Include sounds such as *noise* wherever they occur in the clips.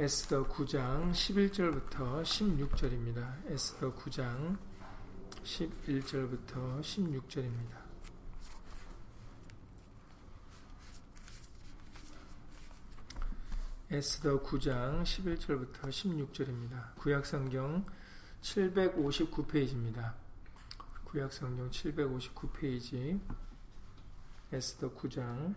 에스더 9장 11절부터 16절입니다. 에스더 9장 11절부터 16절입니다. 에스더 9장 11절부터 16절입니다. 구약성경 759페이지입니다. 구약성경 759페이지 에스더 9장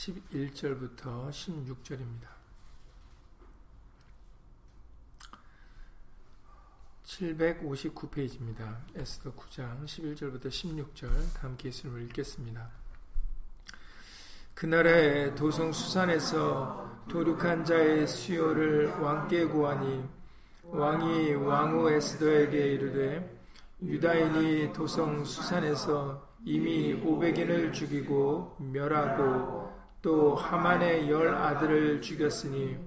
11절부터 16절입니다. 759페이지입니다. 에스더 9장 11절부터 16절 다음 계시를 읽겠습니다. 그날에 도성 수산에서 도륙한 자의 수요를 왕께 구하니 왕이 왕후 에스더에게 이르되 유다인이 도성 수산에서 이미 500인을 죽이고 멸하고 또 하만의 열 아들을 죽였으니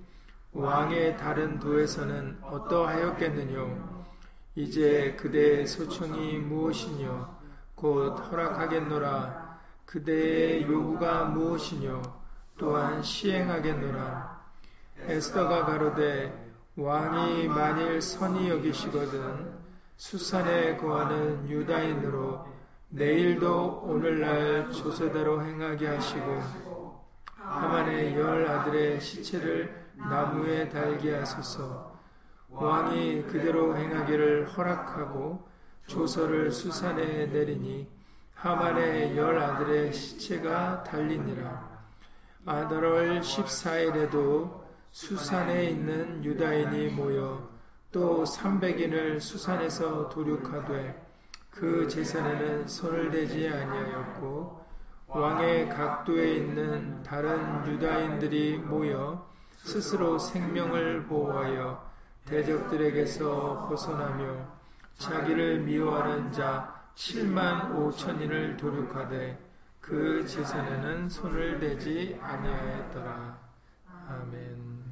왕의 다른 도에서는 어떠하였겠느뇨? 이제 그대의 소총이 무엇이뇨? 곧 허락하겠노라. 그대의 요구가 무엇이뇨? 또한 시행하겠노라. 에스더가 가로되 왕이 만일 선이 여기시거든 수산에 거하는 유다인으로 내일도 오늘날 조세대로 행하게 하시고 하만의 열 아들의 시체를 나무에 달게 하소서. 왕이 그대로 행하기를 허락하고 조서를 수산에 내리니 하만의 열 아들의 시체가 달리니라. 아더월 14일에도 수산에 있는 유다인이 모여 또 300인을 수산에서 도륙하되 그 재산에는 손을 대지 아니하였고 왕의 각도에 있는 다른 유다인들이 모여 스스로 생명을 보호하여 대적들에게서 벗어나며 자기를 미워하는 자 7만 5천인을 도륙하되 그 재산에는 손을 대지 아니하였더라. 아멘.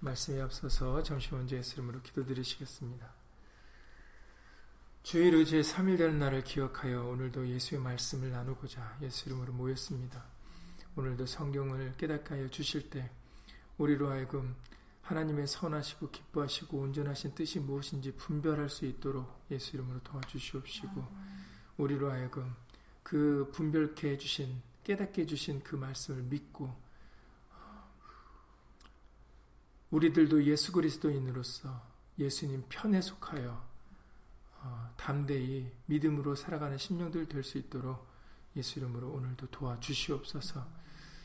말씀에 앞서서 잠시 먼저 예수 이름으로 기도드리시겠습니다. 주일 의 제 3일 되는 날을 기억하여 오늘도 예수의 말씀을 나누고자 예수 이름으로 모였습니다. 오늘도 성경을 깨닫게 하여 주실 때 우리로 하여금 하나님의 선하시고 기뻐하시고 온전하신 뜻이 무엇인지 분별할 수 있도록 예수 이름으로 도와주시옵시고 우리로 하여금 그 분별케 해주신 깨닫게 해주신 그 말씀을 믿고 우리들도 예수 그리스도인으로서 예수님 편에 속하여 어, 담대히 믿음으로 살아가는 심령들 될 수 있도록 예수 이름으로 오늘도 도와주시옵소서.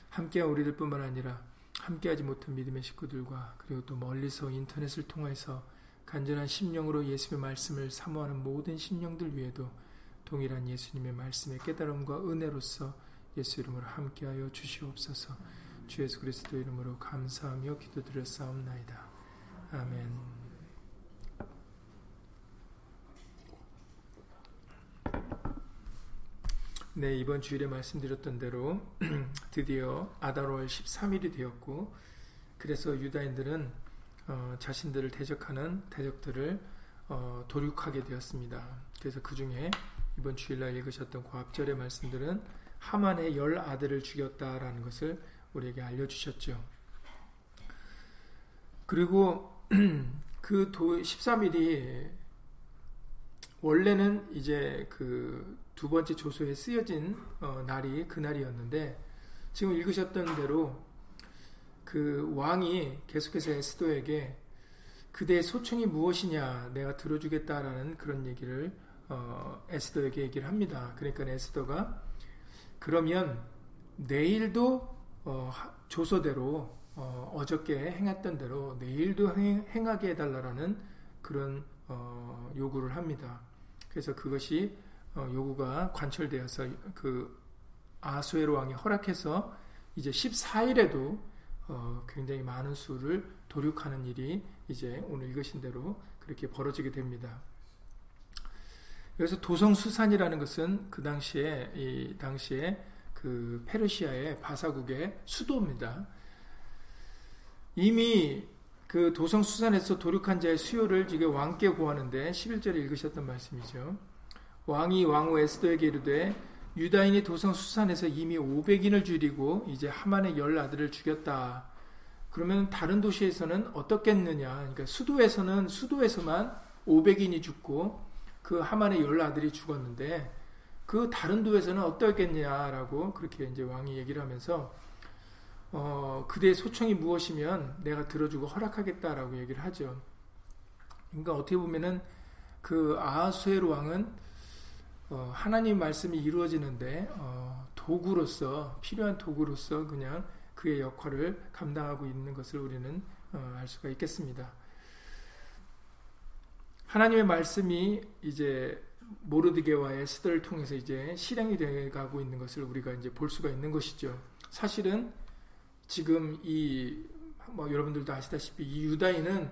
함께 우리들뿐만 아니라 함께하지 못한 믿음의 식구들과 그리고 또 멀리서 인터넷을 통해서 간절한 심령으로 예수의 말씀을 사모하는 모든 심령들 위에도 동일한 예수님의 말씀의 깨달음과 은혜로서 예수 이름으로 함께하여 주시옵소서. 주 예수 그리스도 이름으로 감사하며 기도드렸사옵나이다. 아멘. 네, 이번 주일에 말씀드렸던 대로 *clears throat* 드디어 아다롤 13일이 되었고 그래서 유다인들은 어, 자신들을 대적하는 대적들을 어, 도륙하게 되었습니다. 그래서 그 중에 이번 주일날 읽으셨던 그 앞절의 말씀들은 하만의 열 아들을 죽였다라는 것을 우리에게 알려주셨죠. 그리고 *clears throat* 그 13일이 원래는 이제 그 두 번째 조소에 쓰여진 어, 날이 그날이었는데 지금 읽으셨던 대로 그 왕이 계속해서 에스도에게 그대의 소총이 무엇이냐 내가 들어주겠다라는 그런 얘기를 어, 에스더에게 얘기를 합니다. 그러니까 에스더가 그러면 내일도 어, 조서대로 어, 저께 행했던 대로 내일도 행, 하게 해달라라는 그런 어, 요구를 합니다. 그래서 그것이 어, 요구가 관철되어서 그 아수에로 왕이 허락해서 이제 14일에도 어, 굉장히 많은 수를 도륙하는 일이 이제 오늘 읽으신 대로 그렇게 벌어지게 됩니다. 그래서 도성수산이라는 것은 그 당시에 이 당시에 그 페르시아의 바사국의 수도입니다. 이미 그 도성 수산에서 도륙한 자의 수요를 지금 왕께 구하는데 11절에 읽으셨던 말씀이죠. 왕이 왕후 에스더에게 이르되 유다인이 도성 수산에서 이미 500인을 줄이고 이제 하만의 열 아들을 죽였다. 그러면 다른 도시에서는 어떻겠느냐? 그러니까 수도에서는 수도에서만 500인이 죽고 그 하만의 열 아들이 죽었는데 그 다른 도에서는 어떻겠냐라고 그렇게 이제 왕이 얘기를 하면서 어, 그대의 소청이 무엇이면 내가 들어주고 허락하겠다라고 얘기를 하죠. 그러니까 어떻게 보면은 그 아하수에로 왕은 어, 하나님 말씀이 이루어지는데 어, 도구로서 필요한 도구로서 그냥 그의 역할을 감당하고 있는 것을 우리는 어, 알 수가 있겠습니다. 하나님의 말씀이 이제 모르드게와의 스더를 통해서 이제 실행이 되어 가고 있는 것을 우리가 이제 볼 수가 있는 것이죠. 사실은 지금 이 뭐 여러분들도 아시다시피 이 유다인은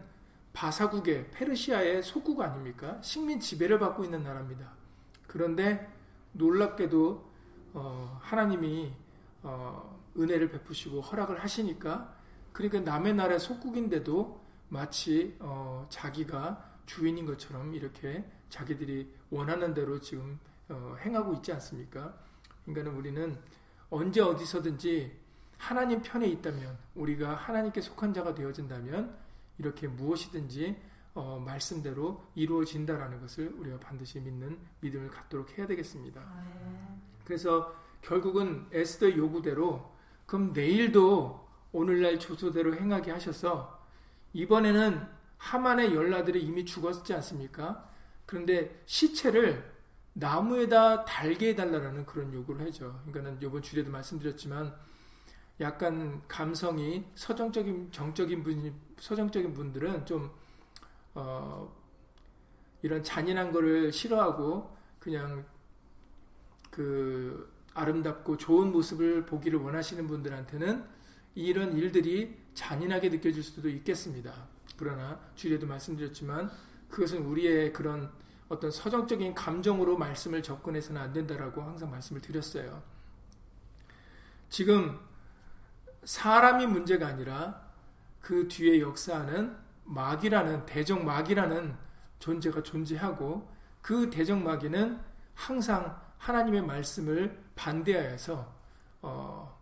바사국의 페르시아의 속국 아닙니까? 식민 지배를 받고 있는 나라입니다. 그런데 놀랍게도 어, 하나님이 어, 은혜를 베푸시고 허락을 하시니까 그러니까 남의 나라의 속국인데도 마치 어, 자기가 주인인 것처럼 이렇게 자기들이 원하는 대로 지금 어, 행하고 있지 않습니까? 그러니까 우리는 언제 어디서든지 하나님 편에 있다면 우리가 하나님께 속한 자가 되어진다면 이렇게 무엇이든지 어, 말씀대로 이루어진다라는 것을 우리가 반드시 믿는 믿음을 갖도록 해야 되겠습니다. 그래서 결국은 에스더 요구대로 그럼 내일도 오늘날 조소대로 행하게 하셔서 이번에는 하만의 열나들이 이미 죽었지 않습니까? 그런데 시체를 나무에다 달게 해달라는 그런 요구를 하죠. 그러니까는 이번 주에도 말씀드렸지만 약간 감성이 서정적인 정적인 분 서정적인 분들은 좀 어, 이런 잔인한 거를 싫어하고 그냥 그 아름답고 좋은 모습을 보기를 원하시는 분들한테는 이런 일들이 잔인하게 느껴질 수도 있겠습니다. 그러나 주에도 말씀드렸지만 그것은 우리의 그런 어떤 서정적인 감정으로 말씀을 접근해서는 안 된다라고 항상 말씀을 드렸어요. 지금 사람이 문제가 아니라 그 뒤에 역사하는 마귀라는 대적 마귀라는 존재가 존재하고 그 대적 마귀는 항상 하나님의 말씀을 반대하여서 어,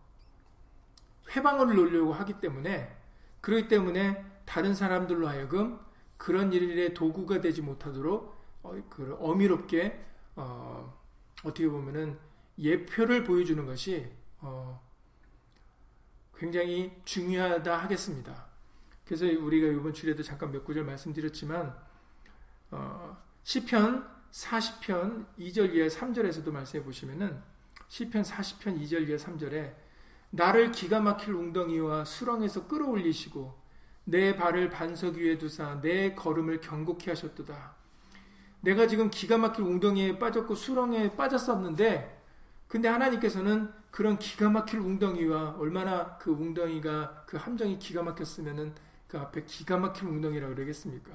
회방을 놓으려고 하기 때문에 그렇기 때문에 다른 사람들로 하여금 그런 일의 도구가 되지 못하도록 어, 그 어미롭게 어, 떻게 보면은 예표를 보여주는 것이 어, 굉장히 중요하다 하겠습니다. 그래서 우리가 이번 주에도 잠깐 몇 구절 말씀드렸지만 어, 시편 40편 2절 이하 3절에서도 말씀해 보시면은 시편 40편 2절 이하 3절에 나를 기가 막힐 웅덩이와 수렁에서 끌어올리시고 내 발을 반석 위에 두사 내 걸음을 경고케 하셨도다. 내가 지금 기가 막힐 웅덩이에 빠졌고 수렁에 빠졌었는데 근데 하나님께서는 그런 기가 막힐 웅덩이와 얼마나 그 웅덩이가 그 함정이 기가 막혔으면은 그 앞에 기가 막힐 웅덩이라고 그러겠습니까?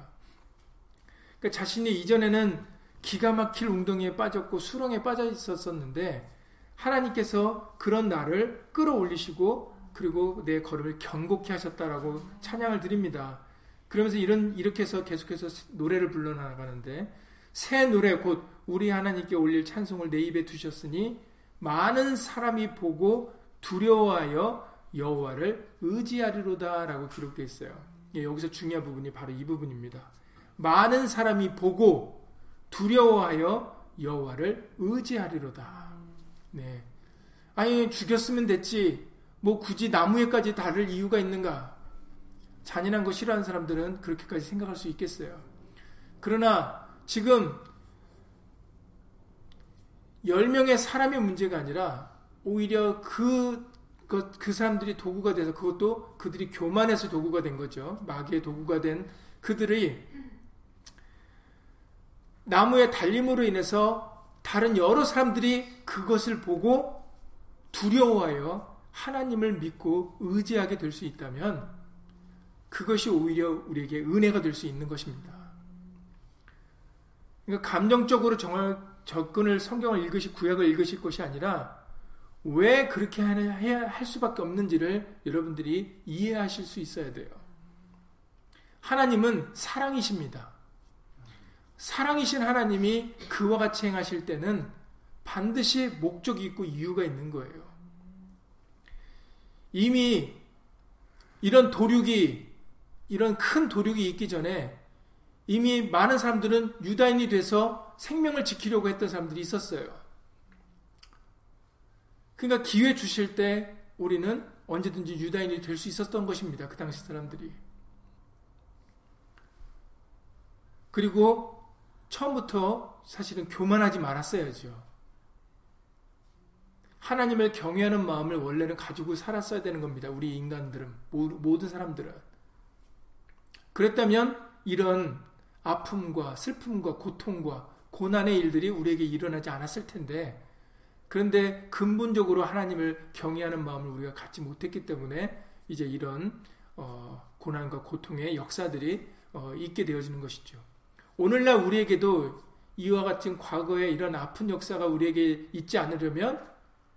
그러니까 자신이 이전에는 기가 막힐 웅덩이에 빠졌고 수렁에 빠져 있었었는데 하나님께서 그런 나를 끌어올리시고 그리고 내 걸음을 견고케 하셨다라고 찬양을 드립니다. 그러면서 이런 이렇게 해서 계속해서 노래를 불러 나가는데 새 노래 곧 우리 하나님께 올릴 찬송을 내 입에 두셨으니 많은 사람이 보고 두려워하여 여호와를 의지하리로다라고 기록되어 있어요. 예, 여기서 중요한 부분이 바로 이 부분입니다. 많은 사람이 보고 두려워하여 여호와를 의지하리로다. 네. 아니 죽였으면 됐지. 뭐 굳이 나무에까지 다를 이유가 있는가? 잔인한 거 싫어하는 사람들은 그렇게까지 생각할 수 있겠어요. 그러나 지금 10명의 사람의 문제가 아니라 오히려 그, 그, 그 사람들이 도구가 돼서 그것도 그들이 교만해서 도구가 된 거죠. 마귀의 도구가 된 그들이 나무의 달림으로 인해서 다른 여러 사람들이 그것을 보고 두려워하여 하나님을 믿고 의지하게 될 수 있다면 그것이 오히려 우리에게 은혜가 될 수 있는 것입니다. 그러니까 감정적으로 정말 접근을 성경을 읽으시 구약을 읽으실 것이 아니라 왜 그렇게 해야 할 수밖에 없는지를 여러분들이 이해하실 수 있어야 돼요. 하나님은 사랑이십니다. 사랑이신 하나님이 그와 같이 행하실 때는 반드시 목적이 있고 이유가 있는 거예요. 이미 이런 도륙이 이런 큰 도륙이 있기 전에 이미 많은 사람들은 유다인이 돼서 생명을 지키려고 했던 사람들이 있었어요. 그러니까 기회 주실 때 우리는 언제든지 유다인이 될 수 있었던 것입니다. 그 당시 사람들이. 그리고 처음부터 사실은 교만하지 말았어야죠. 하나님을 경외하는 마음을 원래는 가지고 살았어야 되는 겁니다. 우리 인간들은, 모든 사람들은. 그랬다면 이런 아픔과 슬픔과 고통과 고난의 일들이 우리에게 일어나지 않았을 텐데, 그런데 근본적으로 하나님을 경외하는 마음을 우리가 갖지 못했기 때문에 이제 이런 어, 고난과 고통의 역사들이 어, 있게 되어지는 것이죠. 오늘날 우리에게도 이와 같은 과거의 이런 아픈 역사가 우리에게 있지 않으려면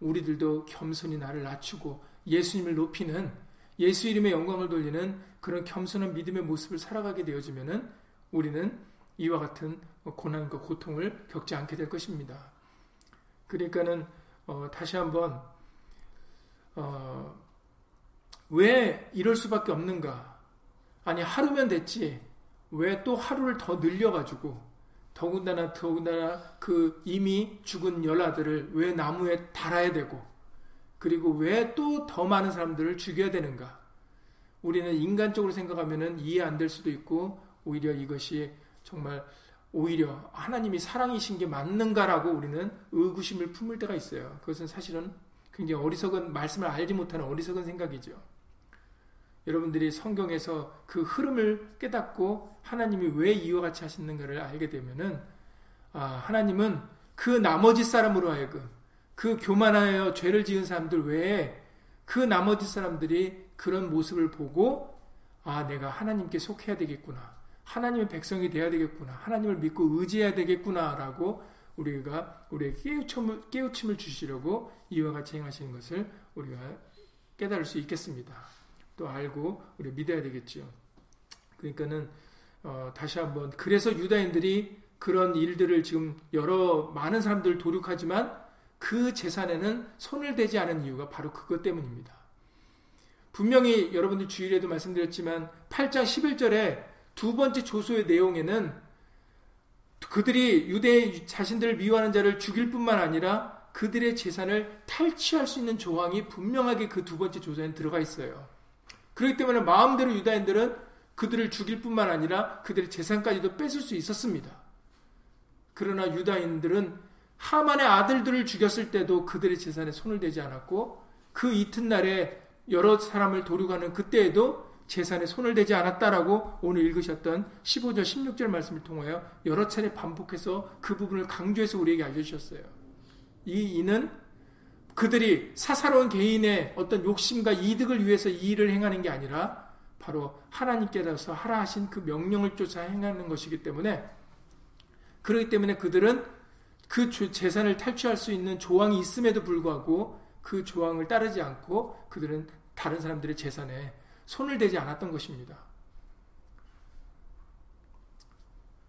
우리들도 겸손히 나를 낮추고 예수님을 높이는 예수 이름의 영광을 돌리는 그런 겸손한 믿음의 모습을 살아가게 되어지면은 우리는 이와 같은 고난과 고통을 겪지 않게 될 것입니다. 그러니까는 어, 다시 한번 어, 왜 이럴 수밖에 없는가? 아니 하루면 됐지 왜 또 하루를 더 늘려가지고 더군다나 더군다나 그 이미 죽은 열아들을 왜 나무에 달아야 되고 그리고 왜 또 더 많은 사람들을 죽여야 되는가? 우리는 인간적으로 생각하면 이해 안 될 수도 있고 오히려 이것이 정말 오히려 하나님이 사랑이신 게 맞는가라고 우리는 의구심을 품을 때가 있어요. 그것은 사실은 굉장히 어리석은 말씀을 알지 못하는 어리석은 생각이죠. 여러분들이 성경에서 그 흐름을 깨닫고 하나님이 왜 이와 같이 하시는가를 알게 되면은 아, 하나님은 그 나머지 사람으로 하여금 그 교만하여 죄를 지은 사람들 외에 그 나머지 사람들이 그런 모습을 보고 아 내가 하나님께 속해야 되겠구나 하나님의 백성이 되어야 되겠구나. 하나님을 믿고 의지해야 되겠구나라고 우리가 우리의 깨우침을, 깨우침을 주시려고 이와 같이 행하시는 것을 우리가 깨달을 수 있겠습니다. 또 알고 우리 믿어야 되겠지요. 그러니까는 어, 다시 한번 그래서 유다인들이 그런 일들을 지금 여러 많은 사람들을 도륙하지만 그 재산에는 손을 대지 않은 이유가 바로 그것 때문입니다. 분명히 여러분들 주일에도 말씀드렸지만 8장 11절에 두 번째 조소의 내용에는 그들이 유대 자신들을 미워하는 자를 죽일 뿐만 아니라 그들의 재산을 탈취할 수 있는 조항이 분명하게 그 두 번째 조서에 들어가 있어요. 그렇기 때문에 마음대로 유다인들은 그들을 죽일 뿐만 아니라 그들의 재산까지도 뺏을 수 있었습니다. 그러나 유다인들은 하만의 아들들을 죽였을 때도 그들의 재산에 손을 대지 않았고 그 이튿날에 여러 사람을 도륙하는 그때에도 재산에 손을 대지 않았다라고 오늘 읽으셨던 15절 16절 말씀을 통하여 여러 차례 반복해서 그 부분을 강조해서 우리에게 알려주셨어요. 이 이는 그들이 사사로운 개인의 어떤 욕심과 이득을 위해서 이 일을 행하는 게 아니라 바로 하나님께서 하라 하신 그 명령을 쫓아 행하는 것이기 때문에 그렇기 때문에 그들은 그 재산을 탈취할 수 있는 조항이 있음에도 불구하고 그 조항을 따르지 않고 그들은 다른 사람들의 재산에 손을 대지 않았던 것입니다.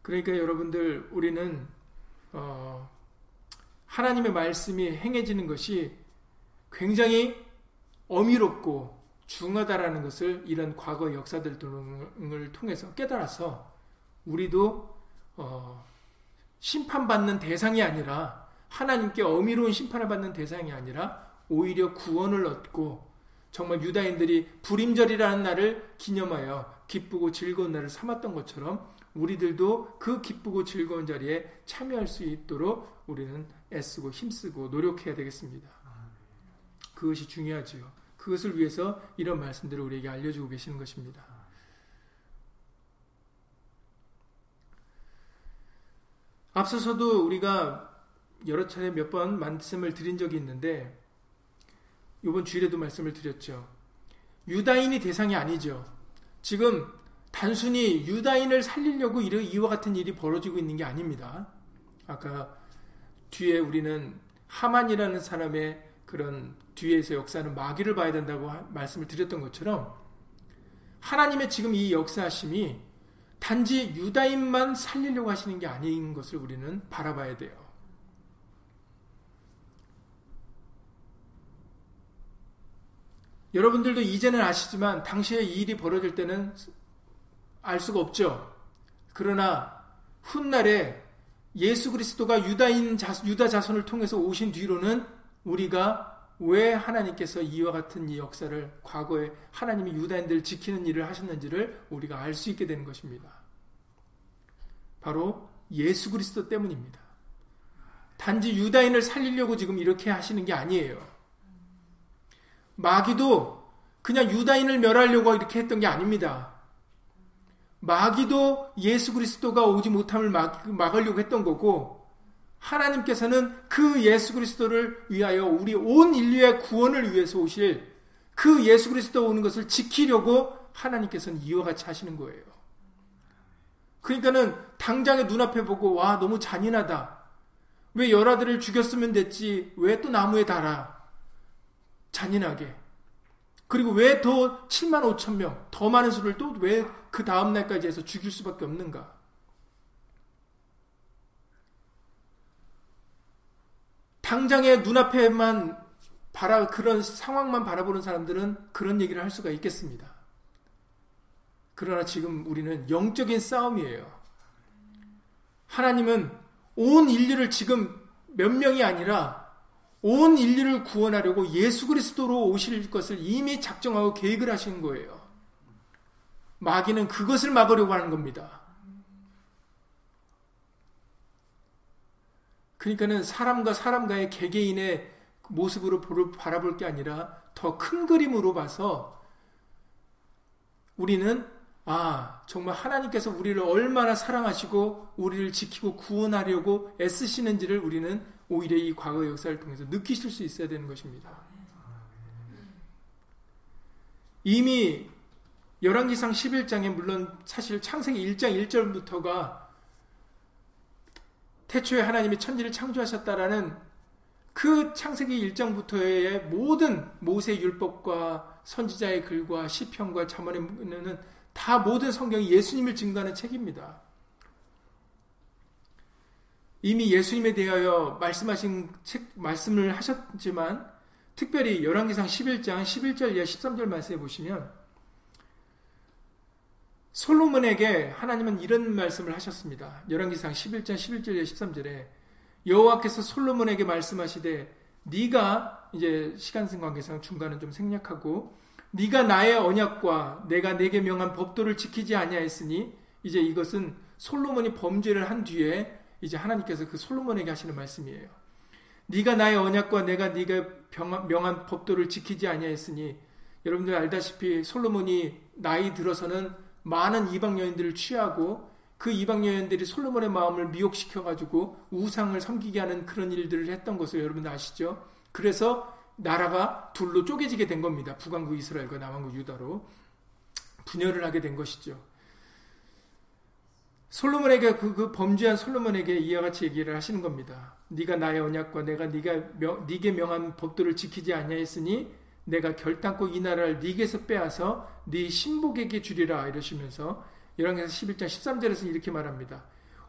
그러니까 여러분들 우리는 어, 하나님의 말씀이 행해지는 것이 굉장히 어미롭고 중하다라는 것을 이런 과거 역사들 등을 통해서 깨달아서 우리도 어, 심판받는 대상이 아니라 하나님께 어미로운 심판을 받는 대상이 아니라 오히려 구원을 얻고 정말 유다인들이 불임절이라는 날을 기념하여 기쁘고 즐거운 날을 삼았던 것처럼 우리들도 그 기쁘고 즐거운 자리에 참여할 수 있도록 우리는 애쓰고 힘쓰고 노력해야 되겠습니다. 그것이 중요하지요. 그것을 위해서 이런 말씀들을 우리에게 알려주고 계시는 것입니다. 앞서서도 우리가 여러 차례 몇 번 말씀을 드린 적이 있는데 이번 주일에도 말씀을 드렸죠. 유다인이 대상이 아니죠. 지금 단순히 유다인을 살리려고 이와 같은 일이 벌어지고 있는 게 아닙니다. 아까 뒤에 우리는 하만이라는 사람의 그런 뒤에서 역사는 마귀를 봐야 된다고 말씀을 드렸던 것처럼 하나님의 지금 이 역사하심이 단지 유다인만 살리려고 하시는 게 아닌 것을 우리는 바라봐야 돼요. 여러분들도 이제는 아시지만 당시에 이 일이 벌어질 때는 알 수가 없죠. 그러나 훗날에 예수 그리스도가 유다인 자, 유다 자손을 통해서 오신 뒤로는 우리가 왜 하나님께서 이와 같은 이 역사를 과거에 하나님이 유다인들을 지키는 일을 하셨는지를 우리가 알 수 있게 되는 것입니다. 바로 예수 그리스도 때문입니다. 단지 유다인을 살리려고 지금 이렇게 하시는 게 아니에요. 마귀도 그냥 유다인을 멸하려고 이렇게 했던 게 아닙니다. 마귀도 예수 그리스도가 오지 못함을 막, 막으려고 했던 거고 하나님께서는 그 예수 그리스도를 위하여 우리 온 인류의 구원을 위해서 오실 그 예수 그리스도 오는 것을 지키려고 하나님께서는 이와 같이 하시는 거예요. 그러니까는 당장에 눈앞에 보고 와 너무 잔인하다. 왜 열아들을 죽였으면 됐지 왜 또 나무에 달아. 잔인하게. 그리고 왜 더 7만 5천 명, 더 많은 수를 또 왜 그 다음 날까지 해서 죽일 수밖에 없는가? 당장의 눈앞에만 바라, 그런 상황만 바라보는 사람들은 그런 얘기를 할 수가 있겠습니다. 그러나 지금 우리는 영적인 싸움이에요. 하나님은 온 인류를 지금 몇 명이 아니라 온 인류를 구원하려고 예수 그리스도로 오실 것을 이미 작정하고 계획을 하신 거예요. 마귀는 그것을 막으려고 하는 겁니다. 그러니까는 사람과 사람과의 개개인의 모습으로 바라볼 게 아니라 더 큰 그림으로 봐서 우리는 아, 정말 하나님께서 우리를 얼마나 사랑하시고 우리를 지키고 구원하려고 애쓰시는지를 우리는 오히려 이 과거 역사를 통해서 느끼실 수 있어야 되는 것입니다. 이미 열왕기상 11장에 물론 사실 창세기 1장 1절부터가 태초에 하나님이 천지를 창조하셨다라는 그 창세기 1장부터의 모든 모세 율법과 선지자의 글과 시편과 자문에는 다 모든 성경이 예수님을 증거하는 책입니다. 이미 예수님에 대하여 말씀하신 책, 말씀을 하셨지만 특별히 열왕기상 11장 11절 이하 13절 말씀해 보시면 솔로몬에게 하나님은 이런 말씀을 하셨습니다. 열왕기상 11장 11절 이하 13절에 여호와께서 솔로몬에게 말씀하시되 네가 이제 시간승 관계상 중간은 좀 생략하고 네가 나의 언약과 내가 내게 명한 법도를 지키지 아니하였으니 이제 이것은 솔로몬이 범죄를 한 뒤에 이제 하나님께서 그 솔로몬에게 하시는 말씀이에요. 네가 나의 언약과 내가 네가 명한 법도를 지키지 아니하였으니 여러분들 알다시피 솔로몬이 나이 들어서는 많은 이방 여인들을 취하고 그 이방 여인들이 솔로몬의 마음을 미혹시켜 가지고 우상을 섬기게 하는 그런 일들을 했던 것을 여러분 아시죠? 그래서 나라가 둘로 쪼개지게 된 겁니다. 북왕국 이스라엘과 남왕국 유다로 분열을 하게 된 것이죠. 솔로몬에게 그, 그 범죄한 솔로몬에게 이와 같이 얘기를 하시는 겁니다. 네가 나의 언약과 내가 네가 명, 네게 명한 법도를 지키지 아니하였으니 내가 결단코 이 나라를 네게서 빼앗아 네 신복에게 주리라 이러시면서 열왕기서 11장 13절에서 이렇게 말합니다.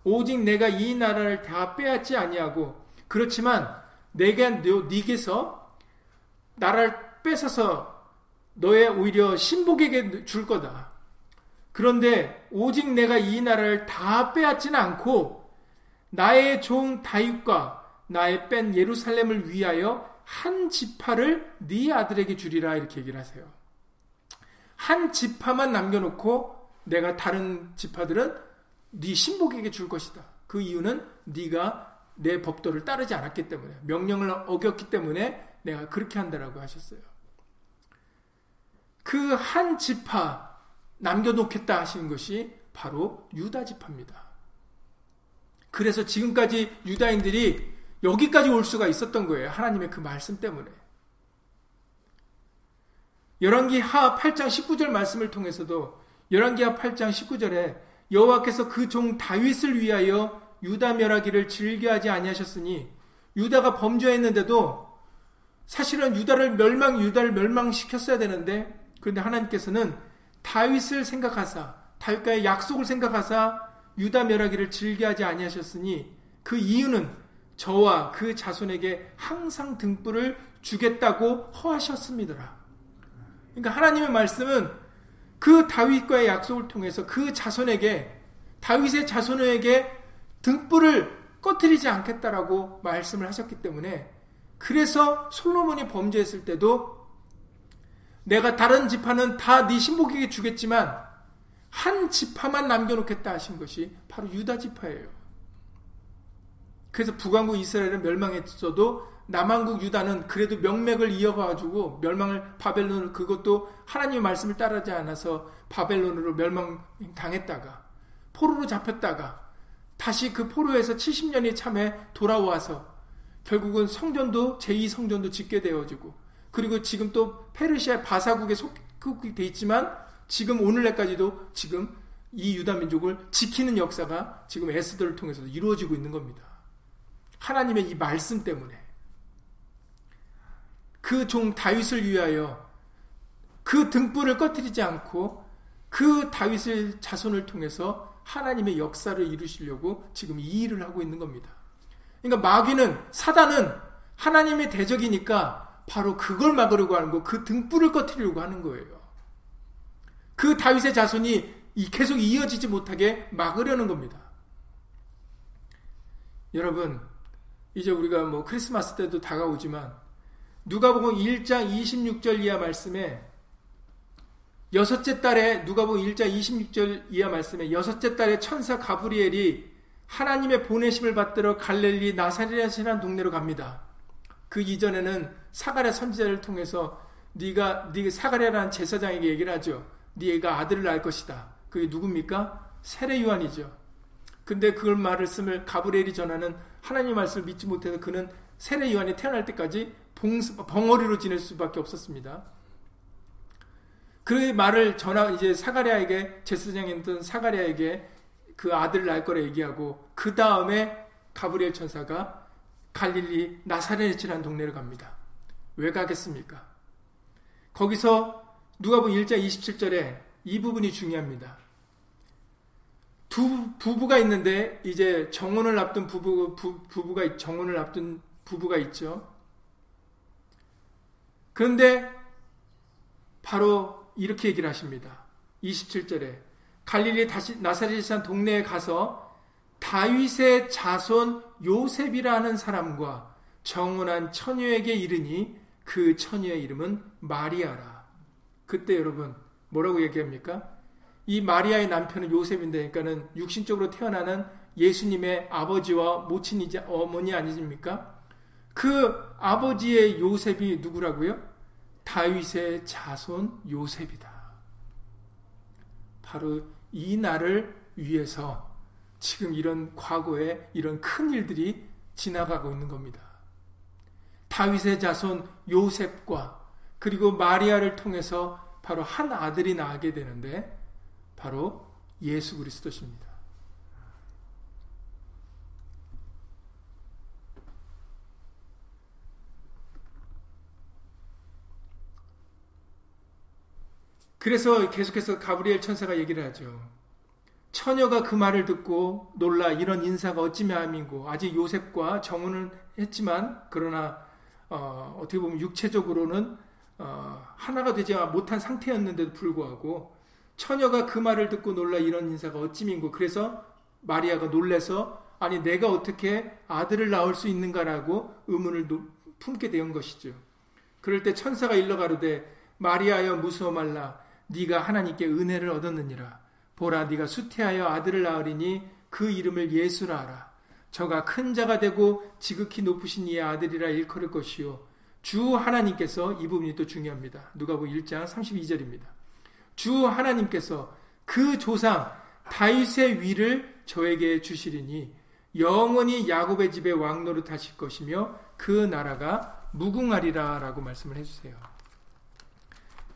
오직 내가 이 나라를 다 빼앗지 아니하고 그렇지만 내가 네게서 나라를 뺏어서 너의 오히려 신복에게 줄 거다. 그런데 오직 내가 이 나라를 다 빼앗지는 않고 나의 종 다윗과 나의 뺀 예루살렘을 위하여 한 지파를 네 아들에게 주리라 이렇게 얘기를 하세요. 한 지파만 남겨놓고 내가 다른 지파들은 네 신복에게 줄 것이다. 그 이유는 네가 내 법도를 따르지 않았기 때문에 명령을 어겼기 때문에 내가 그렇게 한다라고 하셨어요. 그 한 지파 남겨놓겠다 하시는 것이 바로 유다 지파입니다. 그래서 지금까지 유다인들이 여기까지 올 수가 있었던 거예요. 하나님의 그 말씀 때문에. 열왕기 하 8장 19절 말씀을 통해서도 열왕기 하 8장 19절에 여호와께서 그 종 다윗을 위하여 유다 멸하기를 즐겨하지 아니하셨으니 유다가 범죄했는데도 사실은 유다를 멸망 유다를 멸망시켰어야 되는데 그런데 하나님께서는 다윗을 생각하사 다윗과의 약속을 생각하사 유다 멸하기를 즐겨하지 아니하셨으니 그 이유는 저와 그 자손에게 항상 등불을 주겠다고 허하셨습니다. 그러니까 하나님의 말씀은 그 다윗과의 약속을 통해서 그 자손에게 다윗의 자손에게 등불을 꺼뜨리지 않겠다라고 말씀을 하셨기 때문에 그래서 솔로몬이 범죄했을 때도 내가 다른 지파는 다 네 신복에게 주겠지만 한 지파만 남겨놓겠다 하신 것이 바로 유다 지파예요. 그래서 북왕국 이스라엘은 멸망했어도 남왕국 유다는 그래도 명맥을 이어가지고 멸망을 바벨론을 그것도 하나님의 말씀을 따르지 않아서 바벨론으로 멸망당했다가 포로로 잡혔다가 다시 그 포로에서 70년이 참에 돌아와서 결국은 성전도 제2 성전도 짓게 되어지고 그리고 지금 또 페르시아 바사국에 속국이 돼 있지만 지금 오늘날까지도 지금 이 유다 민족을 지키는 역사가 지금 에스더를 통해서도 이루어지고 있는 겁니다. 하나님의 이 말씀 때문에 그 종 다윗을 위하여 그 등불을 꺼뜨리지 않고 그 다윗의 자손을 통해서 하나님의 역사를 이루시려고 지금 이 일을 하고 있는 겁니다. 그러니까 마귀는 사단은 하나님의 대적이니까 바로 그걸 막으려고 하는 거, 그 등불을 꺼뜨리려고 하는 거예요. 그 다윗의 자손이 계속 이어지지 못하게 막으려는 겁니다. 여러분, 이제 우리가 뭐 크리스마스 때도 다가오지만 누가복음 1장 26절 이하 말씀에 여섯째 달에 누가복음 1장 26절 이하 말씀에 여섯째 달에 천사 가브리엘이 하나님의 보내심을 받들어 갈릴리 나사렛이라는 동네로 갑니다. 그 이전에는 사가랴 선지자를 통해서 네가 네 사가랴라는 제사장에게 얘기를 하죠. 네가 아들을 낳을 것이다. 그게 누굽니까? 세례 요한이죠. 근데 그걸 말을 쓰을 가브리엘이 전하는 하나님 말씀을 믿지 못해서 그는 세례 요한이 태어날 때까지 벙어리로 지낼 수밖에 없었습니다. 그 말을 전하 이제 사가랴에게 제사장이었던 사가랴에게 그 아들을 낳을 거라 얘기하고 그 다음에 가브리엘 천사가 갈릴리 나사렛이라는 동네를 갑니다. 왜 가겠습니까? 거기서 누가복음 1장 27절에 이 부분이 중요합니다. 두 부부가 있는데 이제 정혼을 앞둔 부부 부, 부가 정혼을 앞둔 부부가 있죠. 그런데 바로 이렇게 얘기를 하십니다. 27절에 갈릴리 다시 나사렛이란 동네에 가서 다윗의 자손 요셉이라는 사람과 정혼한 처녀에게 이르니 그 처녀의 이름은 마리아라. 그때 여러분 뭐라고 얘기합니까? 이 마리아의 남편은 요셉인데 그러니까는 육신적으로 태어나는 예수님의 아버지와 모친이자 어머니 아니십니까? 그 아버지의 요셉이 누구라고요? 다윗의 자손 요셉이다. 바로 이 날을 위해서 지금 이런 과거에 이런 큰 일들이 지나가고 있는 겁니다. 다윗의 자손 요셉과 그리고 마리아를 통해서 바로 한 아들이 나게 되는데 바로 예수 그리스도십니다. 그래서 계속해서 가브리엘 천사가 얘기를 하죠. 처녀가 그 말을 듣고 놀라 이런 인사가 어찌며 함이고 아직 요셉과 정혼을 했지만 그러나 어, 떻게 보면 육체적으로는 어, 하나가 되지 못한 상태였는데도 불구하고 처녀가 그 말을 듣고 놀라 이런 인사가 어찌민고 그래서 마리아가 놀래서 아니 내가 어떻게 아들을 낳을 수 있는가라고 의문을 품게 된 것이죠. 그럴 때 천사가 일러 가로되 마리아여 무서워 말라 네가 하나님께 은혜를 얻었느니라 보라 네가 수태하여 아들을 낳으리니 그 이름을 예수라 하라 저가 큰 자가 되고 지극히 높으신 이의 아들이라 일컬을 것이요 주 하나님께서 이 부분이 또 중요합니다. 누가복음 1장 32절입니다. 주 하나님께서 그 조상 다윗의 위를 저에게 주시리니 영원히 야곱의 집에 왕노릇 하실 것이며 그 나라가 무궁하리라 라고 말씀을 해주세요.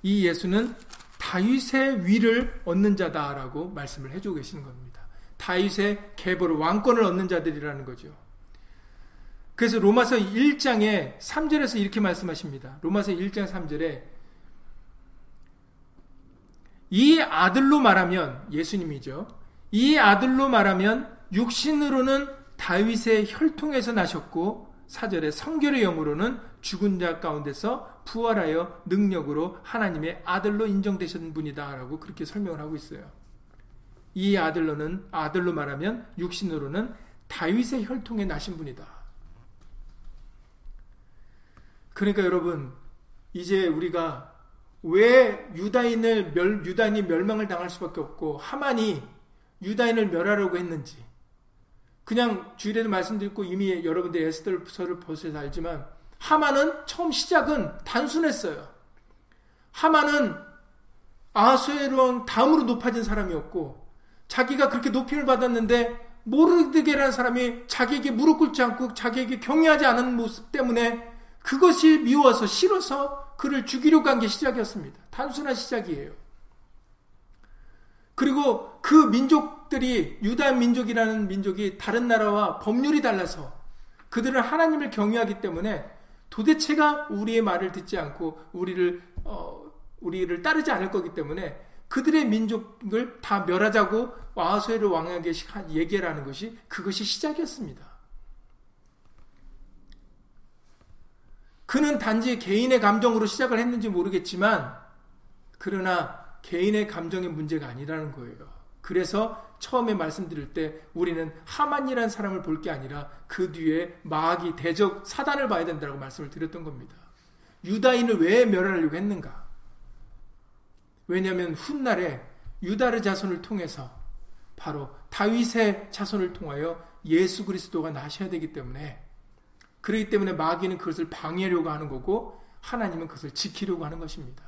이 예수는 다윗의 위를 얻는 자다라고 말씀을 해주고 계시는 겁니다. 다윗의 계보를 왕권을 얻는 자들이라는 거죠. 그래서 로마서 1장에 3절에서 이렇게 말씀하십니다. 로마서 1장 3절에 이 아들로 말하면 예수님이죠. 이 아들로 말하면 육신으로는 다윗의 혈통에서 나셨고 사절에 성결의 영으로는 죽은 자 가운데서 부활하여 능력으로 하나님의 아들로 인정되신 분이다라고 그렇게 설명을 하고 있어요. 이 아들로는 아들로 말하면 육신으로는 다윗의 혈통에 나신 분이다. 그러니까 여러분 이제 우리가 왜 유다인을 멸, 유다인이 멸망을 당할 수밖에 없고 하만이 유다인을 멸하려고 했는지 그냥 주일에도 말씀드렸고 이미 여러분들 에스더서를 보셔서 알지만 하만은 처음 시작은 단순했어요. 하만은 아수에로 다음으로 높아진 사람이었고 자기가 그렇게 높임을 받았는데 모르드게라는 사람이 자기에게 무릎 꿇지 않고 자기에게 경외하지 않은 모습 때문에 그것이 미워서 싫어서 그를 죽이려고 한 게 시작이었습니다. 단순한 시작이에요. 그리고 그 민족들이 유다 민족이라는 민족이 다른 나라와 법률이 달라서 그들은 하나님을 경외하기 때문에 도대체가 우리의 말을 듣지 않고 우리를 어, 우리를 따르지 않을 거기 때문에 그들의 민족을 다 멸하자고 와수에를 왕에게 얘기라는 것이 그것이 시작이었습니다. 그는 단지 개인의 감정으로 시작을 했는지 모르겠지만 그러나 개인의 감정의 문제가 아니라는 거예요. 그래서 처음에 말씀드릴 때 우리는 하만이라는 사람을 볼 게 아니라 그 뒤에 마귀 대적 사단을 봐야 된다고 말씀을 드렸던 겁니다. 유다인을 왜 멸하려고 했는가? 왜냐하면 훗날에 유다르 자손을 통해서 바로 다윗의 자손을 통하여 예수 그리스도가 나셔야 되기 때문에 그렇기 때문에 마귀는 그것을 방해하려고 하는 거고 하나님은 그것을 지키려고 하는 것입니다.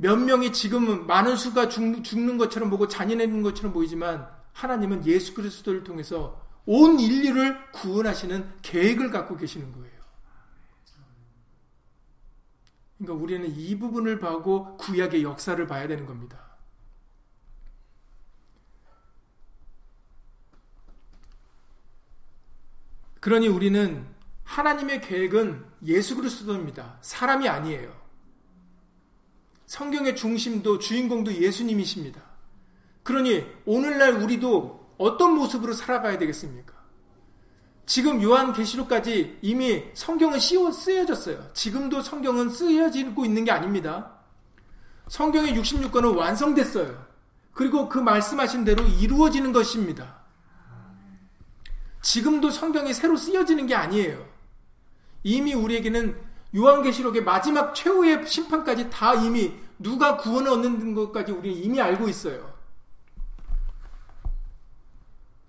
몇 명이 지금은 많은 수가 죽, 죽는 것처럼 보고 잔인한 것처럼 보이지만 하나님은 예수 그리스도를 통해서 온 인류를 구원하시는 계획을 갖고 계시는 거예요. 그러니까 우리는 이 부분을 보고 구약의 역사를 봐야 되는 겁니다. 그러니 우리는 하나님의 계획은 예수 그리스도입니다. 사람이 아니에요. 성경의 중심도 주인공도 예수님이십니다. 그러니 오늘날 우리도 어떤 모습으로 살아가야 되겠습니까? 지금 요한계시록까지 이미 성경은 쓰여졌어요. 지금도 성경은 쓰여지고 있는 게 아닙니다. 성경의 66권은 완성됐어요. 그리고 그 말씀하신 대로 이루어지는 것입니다. 지금도 성경이 새로 쓰여지는 게 아니에요. 이미 우리에게는 요한계시록의 마지막 최후의 심판까지 다 이미 누가 구원을 얻는 것까지 우리는 이미 알고 있어요.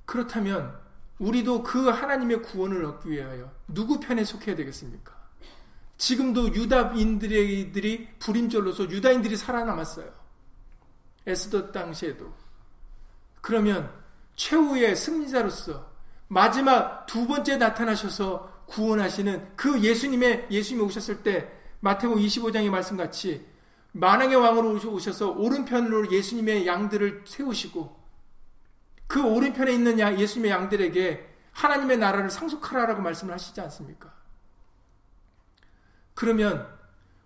그렇다면 우리도 그 하나님의 구원을 얻기 위하여 누구 편에 속해야 되겠습니까? 지금도 유다인들이 불임절로서 유다인들이 살아남았어요. 에스더 당시에도. 그러면 최후의 승리자로서 마지막 두 번째 나타나셔서 구원하시는 그 예수님의 예수님이 오셨을 때 마태복 25장의 말씀같이 만왕의 왕으로 오셔서 오른편으로 예수님의 양들을 세우시고 그 오른편에 있는 예수님의 양들에게 하나님의 나라를 상속하라라고 말씀을 하시지 않습니까? 그러면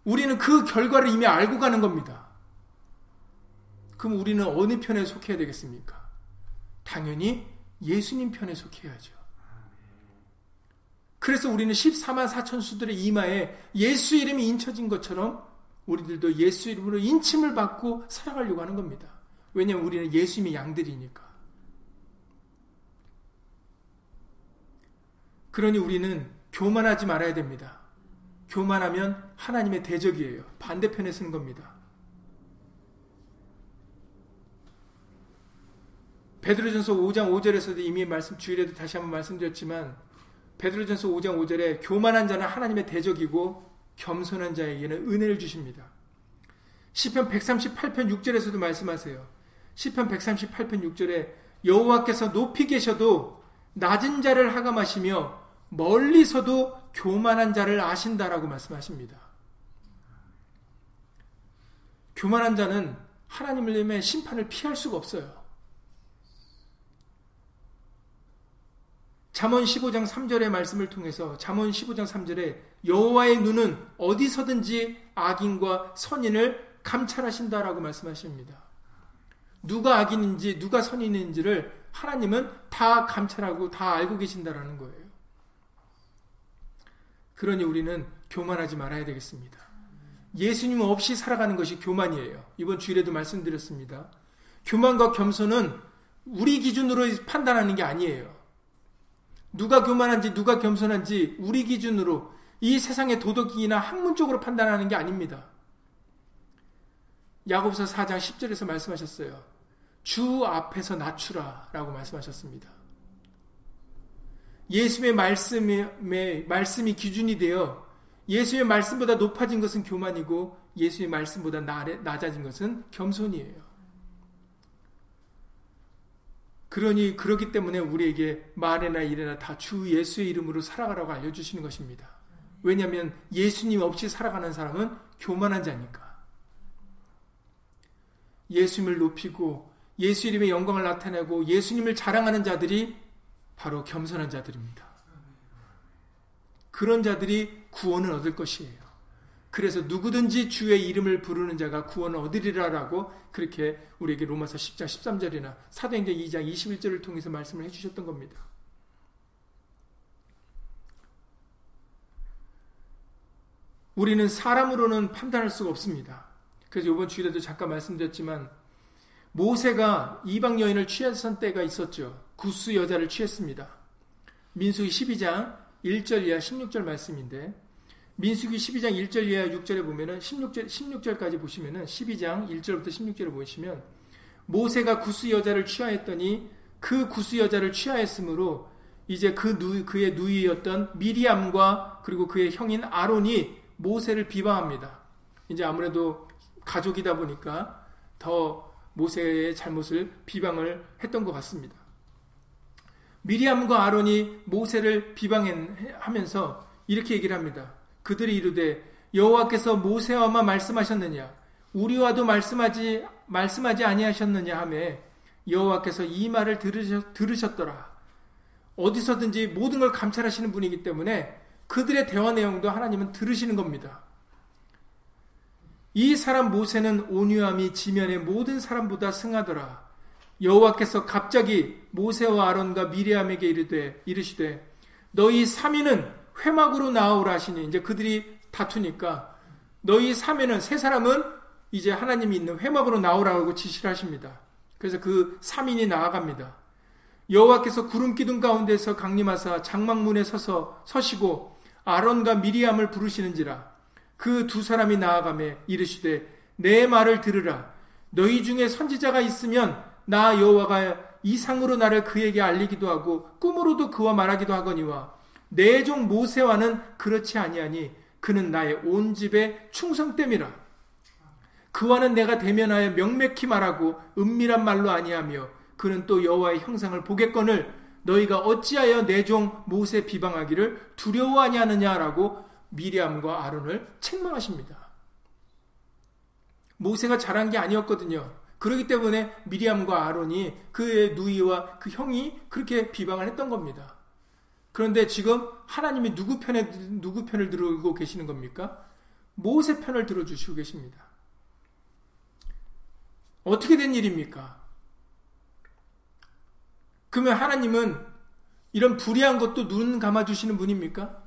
우리는 그 결과를 이미 알고 가는 겁니다. 그럼 우리는 어느 편에 속해야 되겠습니까? 당연히 예수님 편에 속해야죠. 그래서 우리는 14만 4천 수들의 이마에 예수 이름이 인쳐진 것처럼 우리들도 예수 이름으로 인침을 받고 살아가려고 하는 겁니다. 왜냐하면 우리는 예수님의 양들이니까. 그러니 우리는 교만하지 말아야 됩니다. 교만하면 하나님의 대적이에요. 반대편에 쓰는 겁니다. 베드로전서 5장 5절에서도 이미 말씀 주일에도 다시 한번 말씀드렸지만 베드로전서 5장 5절에 교만한 자는 하나님의 대적이고 겸손한 자에게는 은혜를 주십니다. 시편 138편 6절에서도 말씀하세요. 시편 138편 6절에 여호와께서 높이 계셔도 낮은 자를 하감하시며 멀리서도 교만한 자를 아신다라고 말씀하십니다. 교만한 자는 하나님의 심판을 피할 수가 없어요. 잠언 15장 3절의 말씀을 통해서 잠언 15장 3절에 여호와의 눈은 어디서든지 악인과 선인을 감찰하신다라고 말씀하십니다. 누가 악인인지 누가 선인인지를 하나님은 다 감찰하고 다 알고 계신다라는 거예요. 그러니 우리는 교만하지 말아야 되겠습니다. 예수님 없이 살아가는 것이 교만이에요. 이번 주일에도 말씀드렸습니다. 교만과 겸손은 우리 기준으로 판단하는 게 아니에요. 누가 교만한지 누가 겸손한지 우리 기준으로 이 세상의 도덕이나 학문적으로 판단하는 게 아닙니다. 야고보서 4장 10절에서 말씀하셨어요. 주 앞에서 낮추라 라고 말씀하셨습니다. 예수의 말씀이, 말씀이 기준이 되어 예수의 말씀보다 높아진 것은 교만이고 예수의 말씀보다 낮아진 것은 겸손이에요. 그러니 그렇기 때문에 우리에게 말이나 일이나 다 주 예수의 이름으로 살아가라고 알려주시는 것입니다. 왜냐하면 예수님 없이 살아가는 사람은 교만한 자니까. 예수님을 높이고 예수 이름의 영광을 나타내고 예수님을 자랑하는 자들이 바로 겸손한 자들입니다. 그런 자들이 구원을 얻을 것이에요. 그래서 누구든지 주의 이름을 부르는 자가 구원을 얻으리라라고 그렇게 우리에게 로마서 10장 13절이나 사도행전 2장 21절을 통해서 말씀을 해주셨던 겁니다. 우리는 사람으로는 판단할 수가 없습니다. 그래서 이번 주일에도 잠깐 말씀드렸지만 모세가 이방 여인을 취했던 때가 있었죠. 구스 여자를 취했습니다. 민수기 12장 1절 이하 16절 말씀인데 민수기 12장 1절 이하 6절에 보면은 16절 16절까지 보시면은 12장 1절부터 16절을 보시면 모세가 구스 여자를 취하였더니 그 구스 여자를 취하였으므로 이제 그 누, 그의 누이였던 미리암과 그리고 그의 형인 아론이 모세를 비방합니다. 이제 아무래도 가족이다 보니까 더 모세의 잘못을 비방을 했던 것 같습니다. 미리암과 아론이 모세를 비방하면서 이렇게 얘기를 합니다. 그들이 이르되 여호와께서 모세와만 말씀하셨느냐 우리와도 말씀하지 말씀하지 아니하셨느냐 하매 여호와께서 이 말을 들으셨, 들으셨 더라. 어디서든지 모든 걸 감찰하시는 분이기 때문에 그들의 대화 내용도 하나님은 들으시는 겁니다. 이 사람 모세는 온유함이 지면의 모든 사람보다 승하더라. 여호와께서 갑자기 모세와 아론과 미리암에게 이르되 이르시되 너희 삼위는 회막으로 나오라 하시니 이제 그들이 다투니까 너희 삼위는 세 사람은 이제 하나님이 있는 회막으로 나오라고 지시를 하십니다. 그래서 그 3인이 나아갑니다. 여호와께서 구름 기둥 가운데서 강림하사 장막문에 서서 서시고 아론과 미리암을 부르시는지라 그 두 사람이 나아가매 이르시되 내 말을 들으라 너희 중에 선지자가 있으면 나 여호와가 이상으로 나를 그에게 알리기도 하고 꿈으로도 그와 말하기도 하거니와 내 종 모세와는 그렇지 아니하니 그는 나의 온 집의 충성됨이라 그와는 내가 대면하여 명맥히 말하고 은밀한 말로 아니하며 그는 또 여호와의 형상을 보겠거늘 너희가 어찌하여 내 종 모세 비방하기를 두려워하냐느냐라고 미리암과 아론을 책망하십니다. 모세가 잘한 게 아니었거든요. 그렇기 때문에 미리암과 아론이 그의 누이와 그 형이 그렇게 비방을 했던 겁니다. 그런데 지금 하나님이 누구 편에 누구 편을 들고 계시는 겁니까? 모세 편을 들어 주시고 계십니다. 어떻게 된 일입니까? 그러면 하나님은 이런 불의한 것도 눈 감아 주시는 분입니까?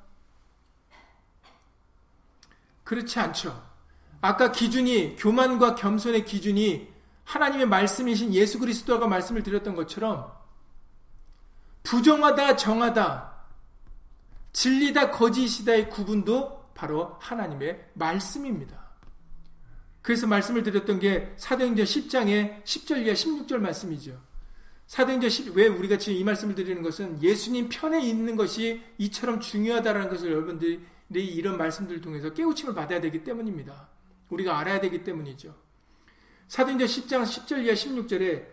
그렇지 않죠. 아까 기준이 교만과 겸손의 기준이 하나님의 말씀이신 예수 그리스도가 말씀을 드렸던 것처럼 부정하다 정하다 진리다 거짓이다의 구분도 바로 하나님의 말씀입니다. 그래서 말씀을 드렸던 게 사도행전 10장의 10절 이하 16절 말씀이죠. 사도행전 10, 왜 우리가 지금 이 말씀을 드리는 것은 예수님 편에 있는 것이 이처럼 중요하다는 것을 여러분들이 이런 말씀들을 통해서 깨우침을 받아야 되기 때문입니다. 우리가 알아야 되기 때문이죠. 사도행전 10장 10절 이하 16절에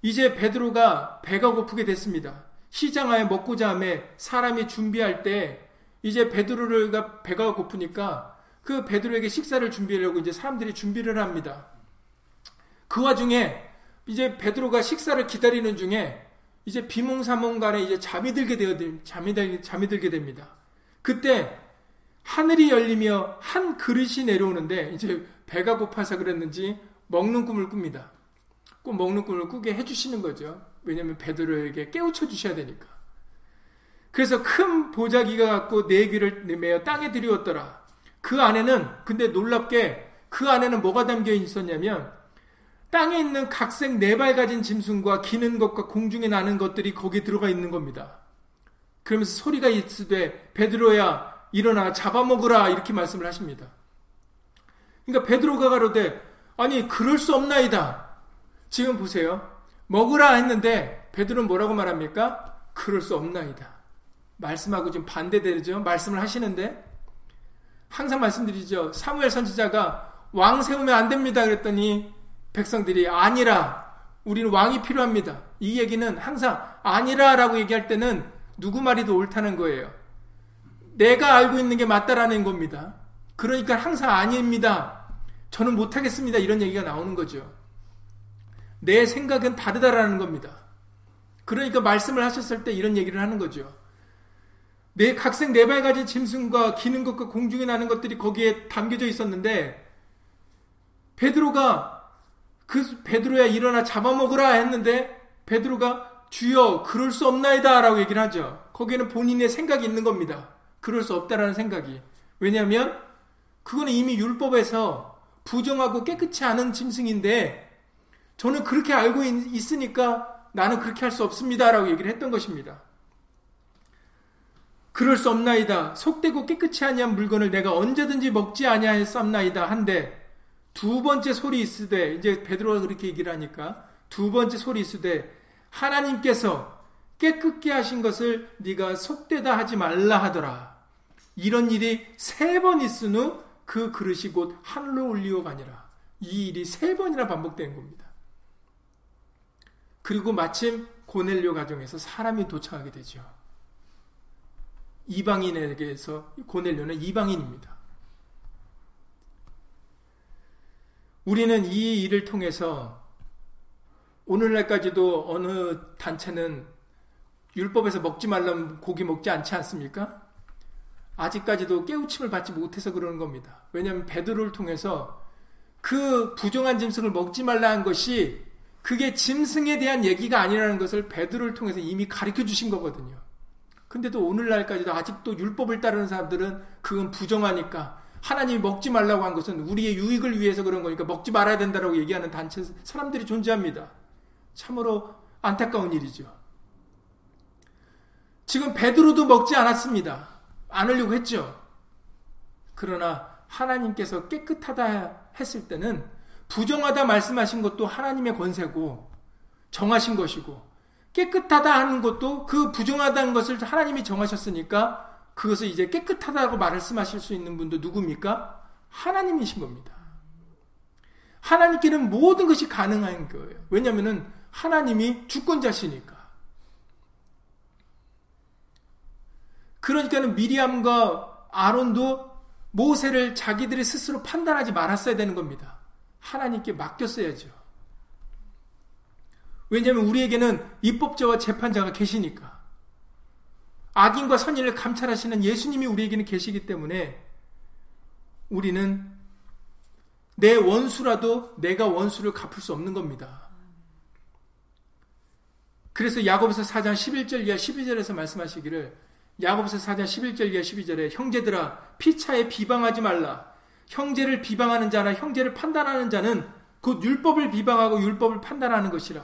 이제 베드로가 배가 고프게 됐습니다. 시장하에 먹고자 함에 사람이 준비할 때 이제 베드로가 배가 고프니까 그 베드로에게 식사를 준비하려고 이제 사람들이 준비를 합니다. 그 와중에 이제 베드로가 식사를 기다리는 중에 이제 비몽사몽간에 이제 잠이 들게 되어 잠이 잠이 들게 됩니다. 그때 하늘이 열리며 한 그릇이 내려오는데 이제 배가 고파서 그랬는지 먹는 꿈을 꿉니다. 꼭 먹는 꿈을 꾸게 해주시는 거죠. 왜냐하면 베드로에게 깨우쳐 주셔야 되니까. 그래서 큰 보자기가 갖고 네 귀를 매어 땅에 들이었더라. 그 안에는 근데 놀랍게 그 안에는 뭐가 담겨 있었냐면 땅에 있는 각색 네 발 가진 짐승과 기는 것과 공중에 나는 것들이 거기에 들어가 있는 겁니다. 그러면서 소리가 있으되 베드로야 일어나 잡아먹으라 이렇게 말씀을 하십니다. 그러니까 베드로가 가로되 아니 그럴 수 없나이다. 지금 보세요. 먹으라 했는데 베드로는 뭐라고 말합니까? 그럴 수 없나이다. 말씀하고 좀 반대되죠. 말씀을 하시는데 항상 말씀드리죠. 사무엘 선지자가 왕 세우면 안 됩니다. 그랬더니 백성들이 아니라 우리는 왕이 필요합니다. 이 얘기는 항상 아니라라고 얘기할 때는 누구 말이 더 옳다는 거예요. 내가 알고 있는 게 맞다라는 겁니다. 그러니까 항상 아닙니다. 저는 못하겠습니다. 이런 얘기가 나오는 거죠. 내 생각은 다르다라는 겁니다. 그러니까 말씀을 하셨을 때 이런 얘기를 하는 거죠. 내 각색 네 발 가진 짐승과 기는 것과 공중에 나는 것들이 거기에 담겨져 있었는데 베드로가 그 베드로야 일어나 잡아먹으라 했는데 베드로가 주여 그럴 수 없나이다라고 얘기를 하죠. 거기에는 본인의 생각이 있는 겁니다. 그럴 수 없다라는 생각이. 왜냐하면 그거는 이미 율법에서 부정하고 깨끗이 않은 짐승인데 저는 그렇게 알고 있으니까 나는 그렇게 할 수 없습니다 라고 얘기를 했던 것입니다. 그럴 수 없나이다. 속되고 깨끗이 아니한 물건을 내가 언제든지 먹지 아니하였나이다 한데 두 번째 소리 있으되 이제 베드로가 그렇게 얘기를 하니까 두 번째 소리 있으되 하나님께서 깨끗게 하신 것을 네가 속되다 하지 말라 하더라. 이런 일이 세 번 있은 후 그 그릇이 곧 하늘로 올리오가 아니라 이 일이 세 번이나 반복된 겁니다. 그리고 마침 고넬료 가정에서 사람이 도착하게 되죠. 이방인에게서 고넬료는 이방인입니다. 우리는 이 일을 통해서 오늘날까지도 어느 단체는 율법에서 먹지 말라면 고기 먹지 않지 않습니까? 아직까지도 깨우침을 받지 못해서 그러는 겁니다. 왜냐하면 베드로를 통해서 그 부정한 짐승을 먹지 말라 한 것이 그게 짐승에 대한 얘기가 아니라는 것을 베드로를 통해서 이미 가르쳐 주신 거거든요. 근데도 오늘날까지도 아직도 율법을 따르는 사람들은 그건 부정하니까 하나님이 먹지 말라고 한 것은 우리의 유익을 위해서 그런 거니까 먹지 말아야 된다라고 얘기하는 단체 사람들이 존재합니다. 참으로 안타까운 일이죠. 지금 베드로도 먹지 않았습니다. 않으려고 했죠. 그러나 하나님께서 깨끗하다 했을 때는 부정하다 말씀하신 것도 하나님의 권세고 정하신 것이고 깨끗하다 하는 것도 그 부정하다는 것을 하나님이 정하셨으니까 그것을 이제 깨끗하다고 말씀하실 수 있는 분도 누굽니까? 하나님이신 겁니다. 하나님께는 모든 것이 가능한 거예요. 왜냐하면 하나님이 주권자시니까. 그러니까는 미리암과 아론도 모세를 자기들이 스스로 판단하지 말았어야 되는 겁니다. 하나님께 맡겼어야죠. 왜냐하면 우리에게는 입법자와 재판자가 계시니까. 악인과 선인을 감찰하시는 예수님이 우리에게는 계시기 때문에 우리는 내 원수라도 내가 원수를 갚을 수 없는 겁니다. 그래서 야고보서 4장 11절 이하 12절에서 말씀하시기를 야고보서 4장 11절 이하 12절에 형제들아 피차에 비방하지 말라. 형제를 비방하는 자나 형제를 판단하는 자는 곧 율법을 비방하고 율법을 판단하는 것이라.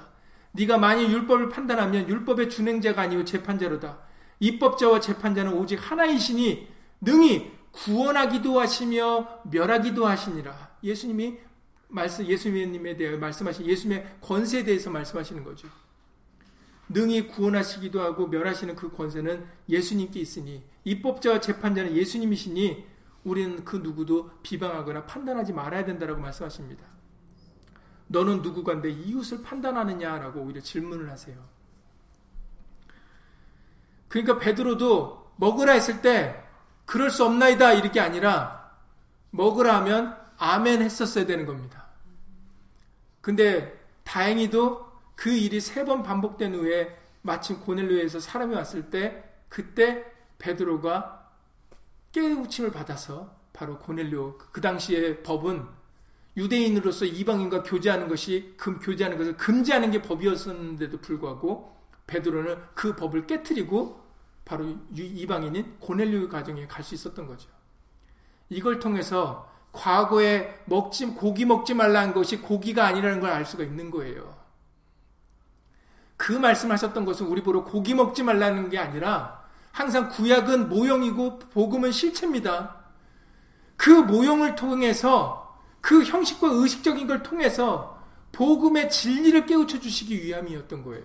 네가 만일 율법을 판단하면 율법의 준행자가 아니고 재판자로다. 입법자와 재판자는 오직 하나이시니 능히 구원하기도 하시며 멸하기도 하시니라. 예수님이 말씀 예수님에 대해 말씀하신 예수님의 권세에 대해서 말씀하시는 거죠. 능히 구원하시기도 하고 멸하시는 그 권세는 예수님께 있으니 입법자와 재판자는 예수님이시니 우리는 그 누구도 비방하거나 판단하지 말아야 된다라고 말씀하십니다. 너는 누구간데 이웃을 판단하느냐라고 오히려 질문을 하세요. 그러니까 베드로도 먹으라 했을 때 그럴 수 없나이다 이렇게 아니라 먹으라 하면 아멘 했었어야 되는 겁니다. 근데 다행히도 그 일이 세 번 반복된 후에 마침 고넬료에서 사람이 왔을 때 그때 베드로가 깨우침을 받아서 바로 고넬료 그 당시의 법은 유대인으로서 이방인과 교제하는 것이 금 교제하는 것을 금지하는 게 법이었었는데도 불구하고 베드로는 그 법을 깨뜨리고 바로 이방인인 고넬류 가정에 갈 수 있었던 거죠. 이걸 통해서 과거에 먹지 고기 먹지 말라는 것이 고기가 아니라는 걸 알 수가 있는 거예요. 그 말씀하셨던 것은 우리 보러 고기 먹지 말라는 게 아니라 항상 구약은 모형이고 복음은 실체입니다. 그 모형을 통해서 그 형식과 의식적인 걸 통해서 복음의 진리를 깨우쳐 주시기 위함이었던 거예요.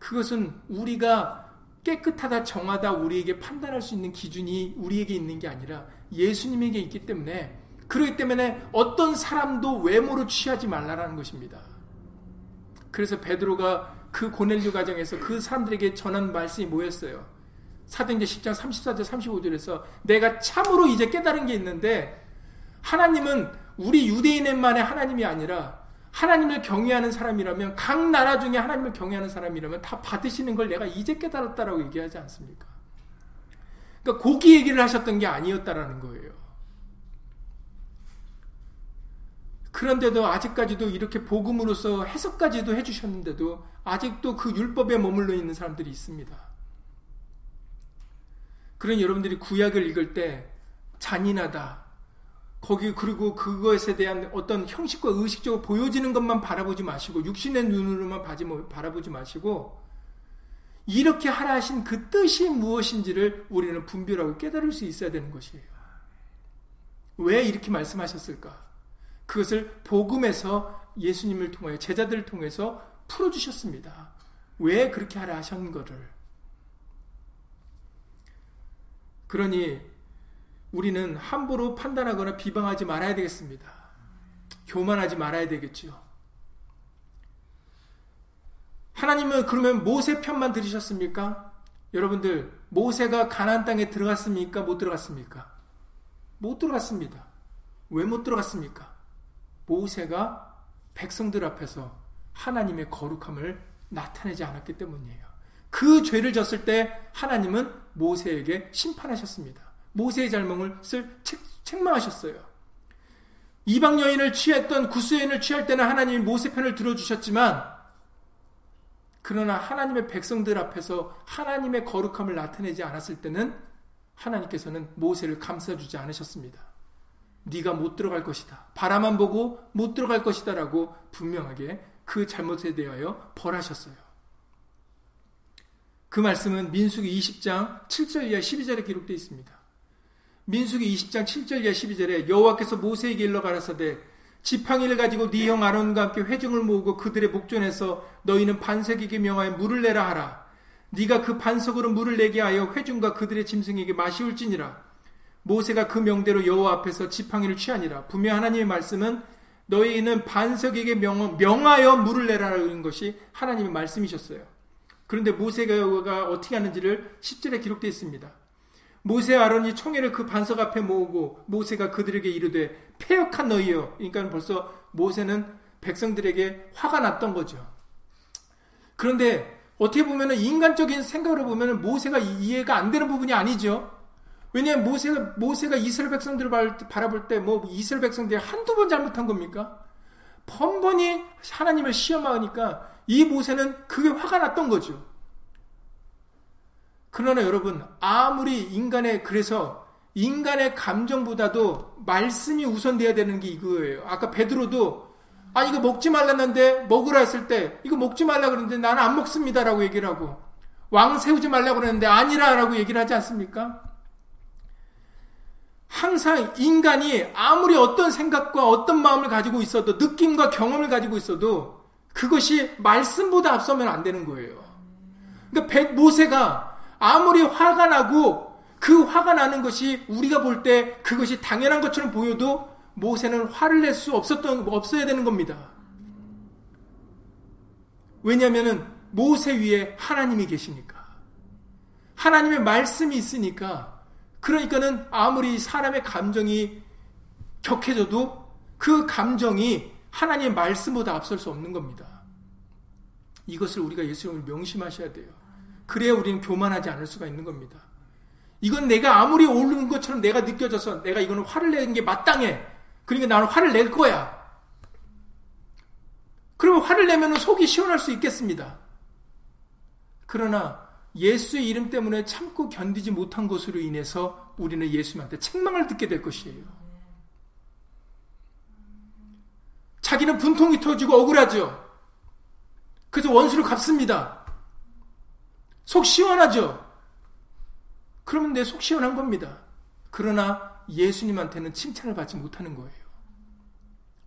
그것은 우리가 깨끗하다, 정하다, 우리에게 판단할 수 있는 기준이 우리에게 있는 게 아니라 예수님에게 있기 때문에 그렇기 때문에 어떤 사람도 외모로 취하지 말라라는 것입니다. 그래서 베드로가 그 고넬류 가정에서 그 사람들에게 전한 말씀이 뭐였어요? 사도행전 10장 34절 35절에서 내가 참으로 이제 깨달은 게 있는데 하나님은 우리 유대인만의 하나님이 아니라 하나님을 경외하는 사람이라면 각 나라 중에 하나님을 경외하는 사람이라면 다 받으시는 걸 내가 이제 깨달았다라고 얘기하지 않습니까? 그러니까 고기 얘기를 하셨던 게 아니었다라는 거예요. 그런데도 아직까지도 이렇게 복음으로서 해석까지도 해주셨는데도 아직도 그 율법에 머물러 있는 사람들이 있습니다. 그런 여러분들이 구약을 읽을 때 잔인하다. 거기 그리고 그것에 대한 어떤 형식과 의식적으로 보여지는 것만 바라보지 마시고 육신의 눈으로만 바라보지 마시고 이렇게 하라 하신 그 뜻이 무엇인지를 우리는 분별하고 깨달을 수 있어야 되는 것이에요. 왜 이렇게 말씀하셨을까? 그것을 복음에서 예수님을 통하여 제자들을 통해서 풀어주셨습니다. 왜 그렇게 하라 하신 거를. 그러니 우리는 함부로 판단하거나 비방하지 말아야 되겠습니다. 교만하지 말아야 되겠지요. 하나님은 그러면 모세 편만 들으셨습니까? 여러분들 모세가 가나안 땅에 들어갔습니까? 못 들어갔습니까? 못 들어갔습니다. 왜 못 들어갔습니까? 모세가 백성들 앞에서 하나님의 거룩함을 나타내지 않았기 때문이에요. 그 죄를 졌을 때 하나님은 모세에게 심판하셨습니다. 모세의 잘못을 책망하셨어요. 이방 여인을 취했던 구스 여인을 취할 때는 하나님이 모세 편을 들어주셨지만 그러나 하나님의 백성들 앞에서 하나님의 거룩함을 나타내지 않았을 때는 하나님께서는 모세를 감싸주지 않으셨습니다. 네가 못 들어갈 것이다. 바라만 보고 못 들어갈 것이다라고 분명하게 그 잘못에 대하여 벌하셨어요. 그 말씀은 민수기 20장 7절 이하 12절에 기록되어 있습니다. 민수기 20장 7절 이하 12절에 여호와께서 모세에게 일러 가라사대 지팡이를 가지고 네 형 아론과 함께 회중을 모으고 그들의 목전에서 너희는 반석에게 명하여 물을 내라 하라. 네가 그 반석으로 물을 내게 하여 회중과 그들의 짐승에게 마시울지니라. 모세가 그 명대로 여호와 앞에서 지팡이를 취하니라. 분명 하나님의 말씀은 너희는 반석에게 명, 명하여 물을 내라는 것이 하나님의 말씀이셨어요. 그런데 모세가 어떻게 하는지를 10절에 기록되어 있습니다. 모세 아론이 총회를 그 반석 앞에 모으고 모세가 그들에게 이르되 폐역한 너희여. 그러니까 벌써 모세는 백성들에게 화가 났던 거죠. 그런데 어떻게 보면 인간적인 생각으로 보면 모세가 이해가 안 되는 부분이 아니죠. 왜냐하면 모세가, 모세가 이스라엘 백성들을 바라볼 때 뭐 이스라엘 백성들이 한두 번 잘못한 겁니까? 번번이 하나님을 시험하니까 이 모세는 그게 화가 났던 거죠. 그러나 여러분, 아무리 인간의, 그래서 인간의 감정보다도 말씀이 우선돼야 되는 게 이거예요. 아까 베드로도 아, 이거 먹지 말랐는데 먹으라 했을 때 이거 먹지 말라 그러는데 나는 안 먹습니다라고 얘기를 하고 왕 세우지 말라고 그러는데 아니라라고 얘기를 하지 않습니까? 항상 인간이 아무리 어떤 생각과 어떤 마음을 가지고 있어도 느낌과 경험을 가지고 있어도 그것이 말씀보다 앞서면 안 되는 거예요. 그러니까 모세가 아무리 화가 나고 그 화가 나는 것이 우리가 볼 때 그것이 당연한 것처럼 보여도 모세는 화를 낼 수 없었던 없어야 되는 겁니다. 왜냐하면 모세 위에 하나님이 계시니까 하나님의 말씀이 있으니까 그러니까는 아무리 사람의 감정이 격해져도 그 감정이 하나님의 말씀보다 앞설 수 없는 겁니다. 이것을 우리가 예수님을 명심하셔야 돼요. 그래야 우리는 교만하지 않을 수가 있는 겁니다. 이건 내가 아무리 옳은 것처럼 내가 느껴져서 내가 이거는 화를 내는 게 마땅해. 그러니까 나는 화를 낼 거야. 그러면 화를 내면 속이 시원할 수 있겠습니다. 그러나 예수의 이름 때문에 참고 견디지 못한 것으로 인해서 우리는 예수님한테 책망을 듣게 될 것이에요. 자기는 분통이 터지고 억울하죠. 그래서 원수를 갚습니다. 속 시원하죠. 그러면 내 속 시원한 겁니다. 그러나 예수님한테는 칭찬을 받지 못하는 거예요.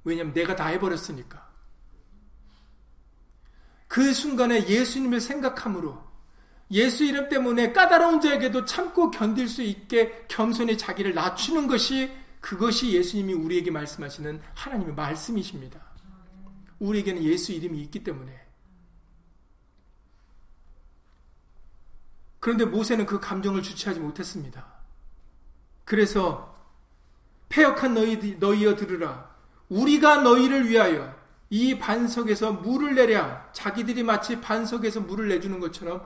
왜냐하면 내가 다 해버렸으니까. 그 순간에 예수님을 생각함으로 예수 이름 때문에 까다로운 자에게도 참고 견딜 수 있게 겸손히 자기를 낮추는 것이 그것이 예수님이 우리에게 말씀하시는 하나님의 말씀이십니다. 우리에게는 예수 이름이 있기 때문에. 그런데 모세는 그 감정을 주체하지 못했습니다. 그래서 폐역한 너희, 너희여 들으라. 우리가 너희를 위하여 이 반석에서 물을 내랴. 자기들이 마치 반석에서 물을 내주는 것처럼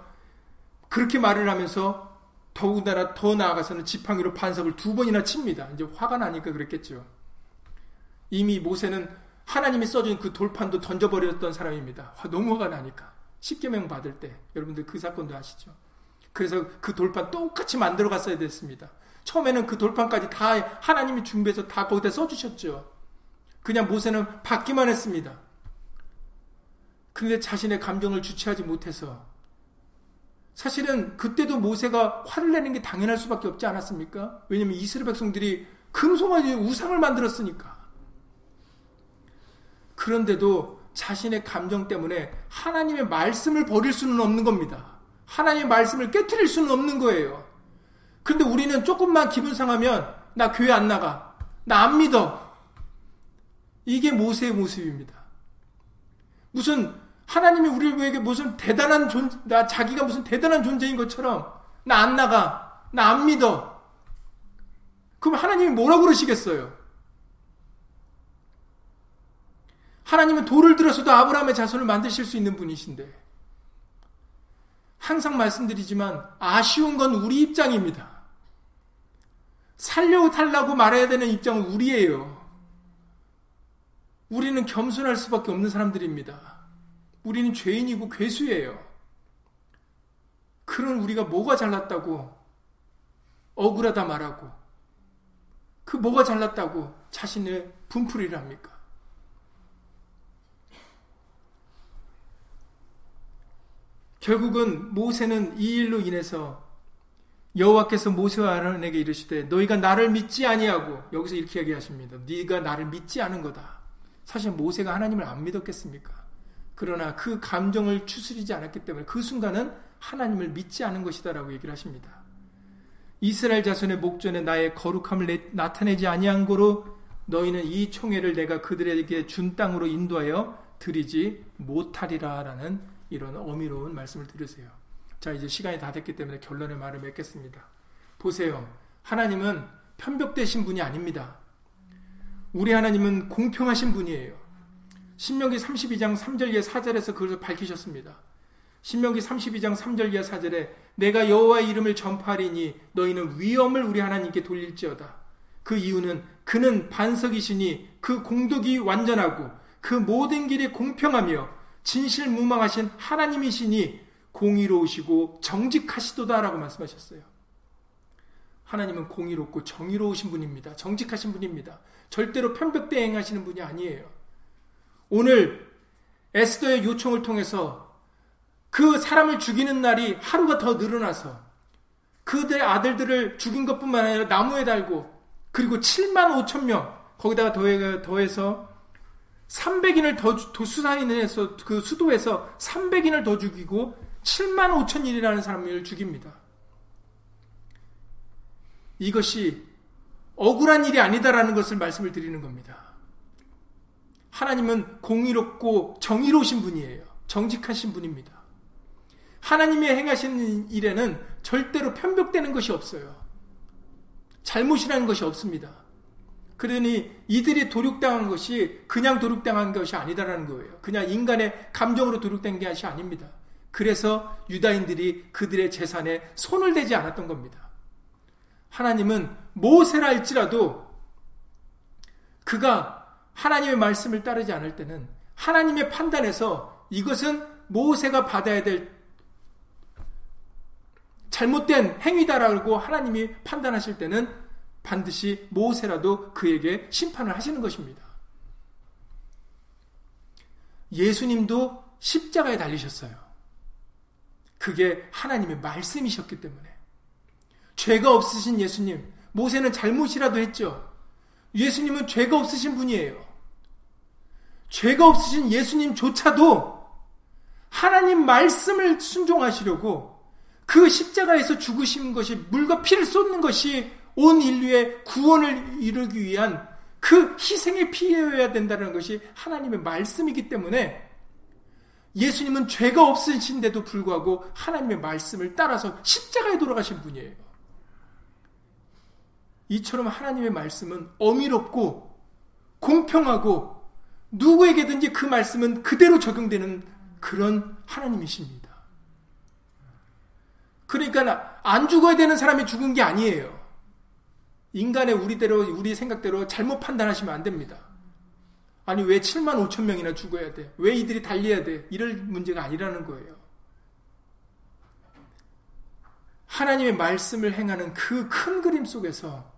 그렇게 말을 하면서 더군다나 더 나아가서는 지팡이로 반석을 두 번이나 칩니다. 이제 화가 나니까 그랬겠죠. 이미 모세는 하나님이 써준 그 돌판도 던져버렸던 사람입니다. 너무 화가 나니까. 십계명 받을 때 여러분들 그 사건도 아시죠? 그래서 그 돌판 똑같이 만들어 갔어야 됐습니다. 처음에는 그 돌판까지 다 하나님이 준비해서 다 거기다 써주셨죠. 그냥 모세는 받기만 했습니다. 그런데 자신의 감정을 주체하지 못해서 사실은 그때도 모세가 화를 내는 게 당연할 수밖에 없지 않았습니까? 왜냐하면 이스라엘 백성들이 금송아지 우상을 만들었으니까. 그런데도 자신의 감정 때문에 하나님의 말씀을 버릴 수는 없는 겁니다. 하나님의 말씀을 깨뜨릴 수는 없는 거예요. 근데 우리는 조금만 기분 상하면 나 교회 안 나가. 나 안 믿어. 이게 모세의 모습입니다. 무슨 하나님이 우리에게 무슨 대단한 존, 나 자기가 무슨 대단한 존재인 것처럼 나 안 나가. 나 안 믿어. 그럼 하나님이 뭐라고 그러시겠어요? 하나님은 돌을 들어서도 아브라함의 자손을 만드실 수 있는 분이신데 항상 말씀드리지만 아쉬운 건 우리 입장입니다. 살려 달라고 말해야 되는 입장은 우리예요. 우리는 겸손할 수밖에 없는 사람들입니다. 우리는 죄인이고 괴수예요. 그런 우리가 뭐가 잘났다고 억울하다 말하고 그 뭐가 잘났다고 자신의 분풀이를 합니까? 결국은 모세는 이 일로 인해서 여호와께서 모세와 아론에게 이르시되 너희가 나를 믿지 아니하고 여기서 이렇게 얘기하십니다. 네가 나를 믿지 않은 거다. 사실 모세가 하나님을 안 믿었겠습니까? 그러나 그 감정을 추스리지 않았기 때문에 그 순간은 하나님을 믿지 않은 것이다라고 얘기를 하십니다. 이스라엘 자손의 목전에 나의 거룩함을 나타내지 아니한 거로 너희는 이 총회를 내가 그들에게 준 땅으로 인도하여 드리지 못하리라라는 이런 어미로운 말씀을 들으세요. 자, 이제 시간이 다 됐기 때문에 결론의 말을 맺겠습니다. 보세요. 하나님은 편벽되신 분이 아닙니다. 우리 하나님은 공평하신 분이에요. 신명기 32장 3절 이하 4절에서 그것을 밝히셨습니다. 신명기 32장 3절 이하 4절에 내가 여호와의 이름을 전파하리니 너희는 위엄을 우리 하나님께 돌릴지어다. 그 이유는 그는 반석이시니 그 공덕이 완전하고 그 모든 길이 공평하며 진실 무망하신 하나님이시니 공의로우시고 정직하시도다라고 말씀하셨어요. 하나님은 공의롭고 정의로우신 분입니다. 정직하신 분입니다. 절대로 편벽대 행하시는 분이 아니에요. 오늘 에스더의 요청을 통해서 그 사람을 죽이는 날이 하루가 더 늘어나서 그들의 아들들을 죽인 것뿐만 아니라 나무에 달고 그리고 7만 5천 명 거기다가 더해서 300인을 더 수사인에서 그 수도에서 300인을 더 죽이고 7만 5천인이라는 사람을 죽입니다. 이것이 억울한 일이 아니다라는 것을 말씀을 드리는 겁니다. 하나님은 공의롭고 정의로우신 분이에요. 정직하신 분입니다. 하나님이 행하시는 일에는 절대로 편벽되는 것이 없어요. 잘못이라는 것이 없습니다. 그러니 이들이 도륙당한 것이 그냥 도륙당한 것이 아니다라는 거예요. 그냥 인간의 감정으로 도륙된 것이 아닙니다. 그래서 유다인들이 그들의 재산에 손을 대지 않았던 겁니다. 하나님은 모세라 할지라도 그가 하나님의 말씀을 따르지 않을 때는 하나님의 판단에서 이것은 모세가 받아야 될 잘못된 행위다라고 하나님이 판단하실 때는 반드시 모세라도 그에게 심판을 하시는 것입니다. 예수님도 십자가에 달리셨어요. 그게 하나님의 말씀이셨기 때문에. 죄가 없으신 예수님, 모세는 잘못이라도 했죠. 예수님은 죄가 없으신 분이에요. 죄가 없으신 예수님조차도 하나님 말씀을 순종하시려고 그 십자가에서 죽으신 것이 물과 피를 쏟는 것이 온 인류의 구원을 이루기 위한 그 희생의 피해여야 된다는 것이 하나님의 말씀이기 때문에 예수님은 죄가 없으신데도 불구하고 하나님의 말씀을 따라서 십자가에 돌아가신 분이에요. 이처럼 하나님의 말씀은 어미롭고 공평하고 누구에게든지 그 말씀은 그대로 적용되는 그런 하나님이십니다. 그러니까 안 죽어야 되는 사람이 죽은 게 아니에요. 인간의 우리대로 우리 생각대로 잘못 판단하시면 안 됩니다. 아니 왜 7만 5천 명이나 죽어야 돼? 왜 이들이 달려야 돼? 이럴 문제가 아니라는 거예요. 하나님의 말씀을 행하는 그 큰 그림 속에서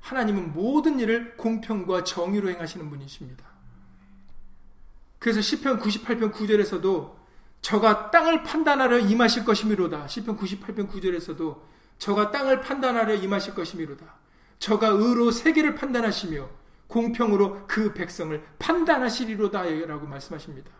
하나님은 모든 일을 공평과 정의로 행하시는 분이십니다. 그래서 시편 98편 9절에서도 저가 땅을 판단하려 임하실 것이미로다. 시편 98편 9절에서도 저가 땅을 판단하려 임하실 것이미로다. 저가 의로 세계를 판단하시며 공평으로 그 백성을 판단하시리로다라고 말씀하십니다.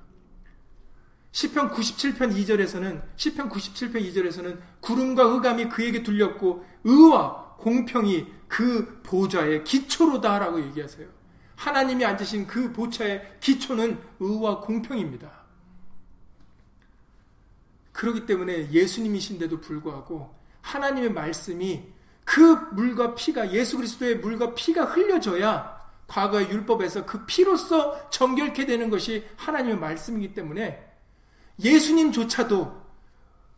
시편 97편 2절에서는 시편 97편 2절에서는 구름과 흑암이 그에게 둘렸고 의와 공평이 그 보좌의 기초로다라고 얘기하세요. 하나님이 앉으신 그 보좌의 기초는 의와 공평입니다. 그렇기 때문에 예수님이신데도 불구하고 하나님의 말씀이 그 물과 피가 예수 그리스도의 물과 피가 흘려져야 과거의 율법에서 그 피로서 정결케 되는 것이 하나님의 말씀이기 때문에 예수님조차도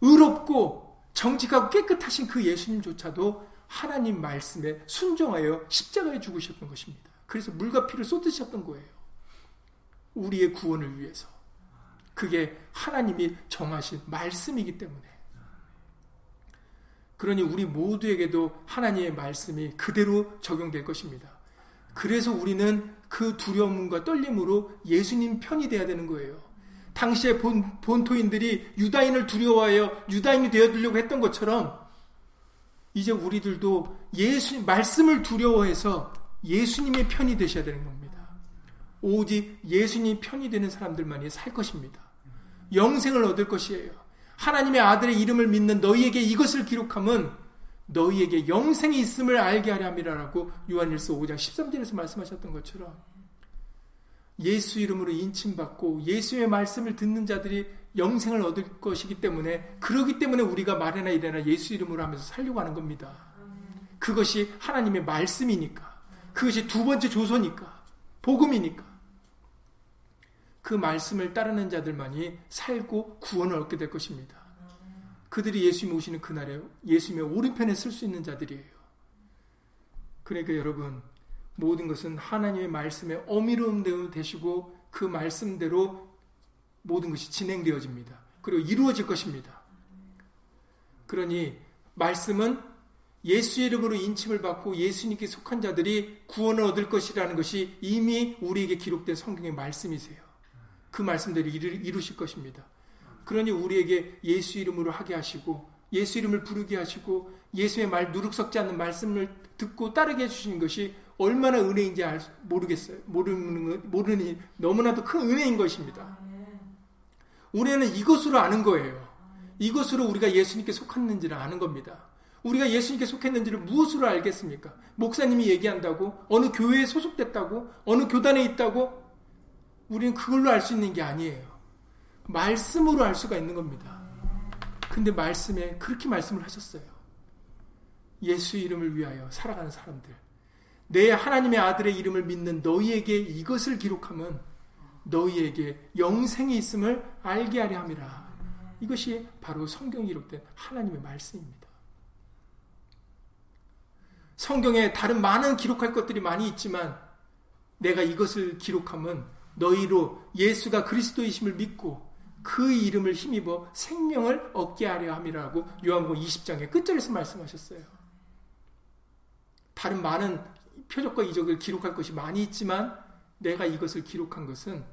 의롭고 정직하고 깨끗하신 그 예수님조차도 하나님 말씀에 순종하여 십자가에 죽으셨던 것입니다. 그래서 물과 피를 쏟으셨던 거예요. 우리의 구원을 위해서. 그게 하나님이 정하신 말씀이기 때문에. 그러니 우리 모두에게도 하나님의 말씀이 그대로 적용될 것입니다. 그래서 우리는 그 두려움과 떨림으로 예수님 편이 돼야 되는 거예요. 당시에 본, 본토인들이 유다인을 두려워하여 유다인이 되어들려고 했던 것처럼 이제 우리들도 예수 말씀을 두려워해서 예수님의 편이 되셔야 되는 겁니다. 오직 예수님 편이 되는 사람들만이 살 것입니다. 영생을 얻을 것이에요. 하나님의 아들의 이름을 믿는 너희에게 이것을 기록함은 너희에게 영생이 있음을 알게 하려 함이라라고 요한일서 5장 13절에서 말씀하셨던 것처럼 예수 이름으로 인침받고 예수의 말씀을 듣는 자들이 영생을 얻을 것이기 때문에 그러기 때문에 우리가 말이나 이래나 예수 이름으로 하면서 살려고 하는 겁니다. 그것이 하나님의 말씀이니까 그것이 두 번째 조서니까 복음이니까 그 말씀을 따르는 자들만이 살고 구원을 얻게 될 것입니다. 그들이 예수님 오시는 그날에 예수님의 오른편에 쓸수 있는 자들이에요. 그러니까 여러분 모든 것은 하나님의 말씀에 어미로운 대로 되시고 그 말씀대로 모든 것이 진행되어집니다. 그리고 이루어질 것입니다. 그러니 말씀은 예수 이름으로 인침을 받고 예수님께 속한 자들이 구원을 얻을 것이라는 것이 이미 우리에게 기록된 성경의 말씀이세요. 그 말씀대로 이루, 실 것입니다. 그러니 우리에게 예수 이름으로 하게 하시고 예수 이름을 부르게 하시고 예수의 말 누룩 섞지 않는 말씀을 듣고 따르게 해주시는 것이 얼마나 은혜인지 알, 모르겠어요. 모르는, 모르니 너무나도 큰 은혜인 것입니다. 우리는 이것으로 아는 거예요. 이것으로 우리가 예수님께 속했는지를 아는 겁니다. 우리가 예수님께 속했는지를 무엇으로 알겠습니까? 목사님이 얘기한다고? 어느 교회에 소속됐다고? 어느 교단에 있다고? 우리는 그걸로 알 수 있는 게 아니에요. 말씀으로 알 수가 있는 겁니다. 근데 말씀에 그렇게 말씀을 하셨어요. 예수 이름을 위하여 살아가는 사람들. 내 하나님의 아들의 이름을 믿는 너희에게 이것을 기록하면 너희에게 영생이 있음을 알게 하려 함이라. 이것이 바로 성경에 기록된 하나님의 말씀입니다. 성경에 다른 많은 기록할 것들이 많이 있지만 내가 이것을 기록하면 너희로 예수가 그리스도이심을 믿고 그 이름을 힘입어 생명을 얻게 하려 함이라고 요한복음 20장의 끝절에서 말씀하셨어요. 다른 많은 표적과 이적을 기록할 것이 많이 있지만 내가 이것을 기록한 것은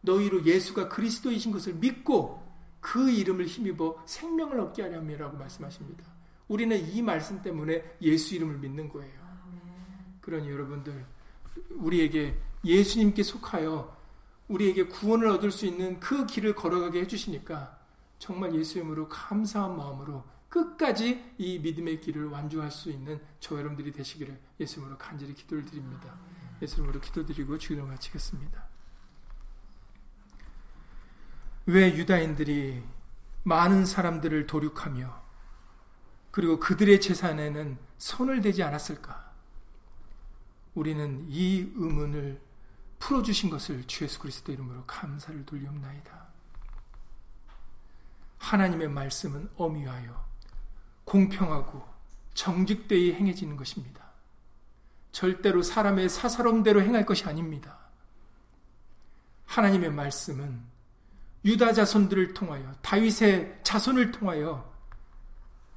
너희로 예수가 그리스도이신 것을 믿고 그 이름을 힘입어 생명을 얻게 하려 함이라고 말씀하십니다. 우리는 이 말씀 때문에 예수 이름을 믿는 거예요. 그러니 여러분들 우리에게 예수님께 속하여 우리에게 구원을 얻을 수 있는 그 길을 걸어가게 해주시니까 정말 예수 이름으로 감사한 마음으로 끝까지 이 믿음의 길을 완주할 수 있는 저 여러분들이 되시기를 예수 이름으로 간절히 기도를 드립니다. 예수 이름으로 기도드리고 주기도 마치겠습니다. 왜 유다인들이 많은 사람들을 도륙하며 그리고 그들의 재산에는 손을 대지 않았을까? 우리는 이 의문을 풀어주신 것을 주 예수 그리스도 이름으로 감사를 돌리옵나이다. 하나님의 말씀은 어미하여 공평하고 정직되이 행해지는 것입니다. 절대로 사람의 사사롬대로 행할 것이 아닙니다. 하나님의 말씀은 유다 자손들을 통하여 다윗의 자손을 통하여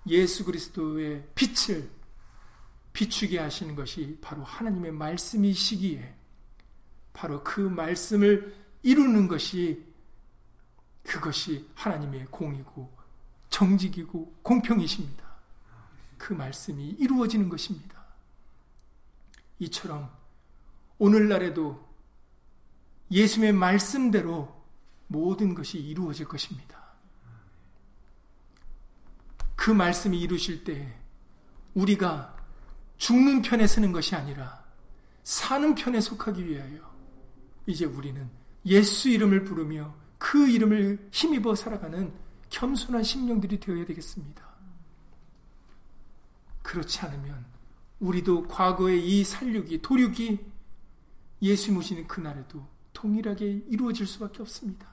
예수 그리스도의 빛을 비추게 하시는 것이 바로 하나님의 말씀이시기에 바로 그 말씀을 이루는 것이 그것이 하나님의 공이고 정직이고 공평이십니다. 그 말씀이 이루어지는 것입니다. 이처럼 오늘날에도 예수님의 말씀대로 모든 것이 이루어질 것입니다. 그 말씀이 이루실 때 우리가 죽는 편에 서는 것이 아니라 사는 편에 속하기 위하여 이제 우리는 예수 이름을 부르며 그 이름을 힘입어 살아가는 겸손한 심령들이 되어야 되겠습니다. 그렇지 않으면 우리도 과거의 이 살육이, 도륙이 예수 모시는 그날에도 동일하게 이루어질 수밖에 없습니다.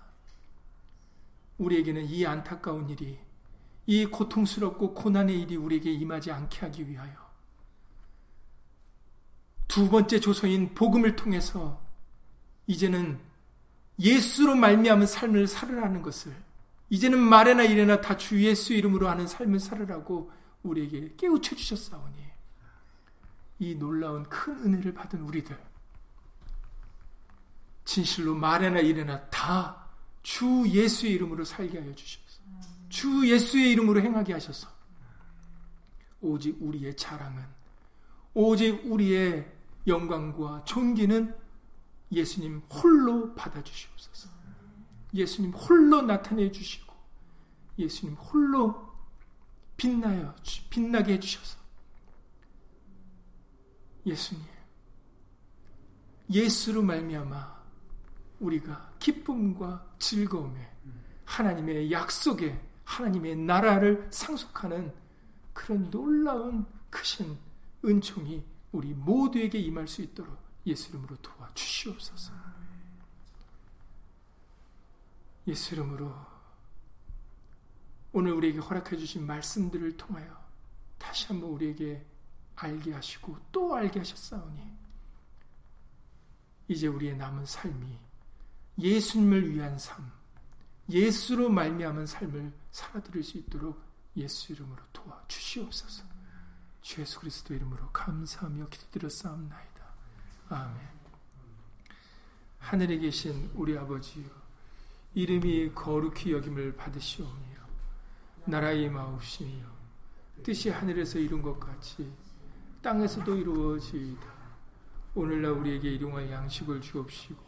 우리에게는 이 안타까운 일이, 이 고통스럽고 고난의 일이 우리에게 임하지 않게 하기 위하여. 두 번째 조서인 복음을 통해서 이제는 예수로 말미암은 삶을 살으라는 것을 이제는 말에나 이래나 다 주 예수 이름으로 하는 삶을 살으라고 우리에게 깨우쳐 주셨사오니 이 놀라운 큰 은혜를 받은 우리들 진실로 말에나 이래나 다 주 예수의 이름으로 살게 하여 주셔서 주 예수의 이름으로 행하게 하셔서 오직 우리의 자랑은 오직 우리의 영광과 존귀는 예수님 홀로 받아주시옵소서. 예수님 홀로 나타내 주시고 예수님 홀로 빛나여 빛나게 해 주셔서 예수님 예수로 말미암아 우리가 기쁨과 즐거움에 하나님의 약속에 하나님의 나라를 상속하는 그런 놀라운 크신 은총이 우리 모두에게 임할 수 있도록 예수 이름으로 도와주시옵소서. 예수 이름으로 오늘 우리에게 허락해 주신 말씀들을 통하여 다시 한번 우리에게 알게 하시고 또 알게 하셨사오니 이제 우리의 남은 삶이 예수님을 위한 삶, 예수로 말미암은 삶을 살아드릴 수 있도록 예수 이름으로 도와주시옵소서. 주 예수 그리스도 이름으로 감사하며 기도드렸사옵나이다. 아멘. 하늘에 계신 우리 아버지요, 이름이 거룩히 여김을 받으시오며, 나라의 마옵시며, 뜻이 하늘에서 이룬 것 같이 땅에서도 이루어지이다. 오늘날 우리에게 일용할 양식을 주옵시고,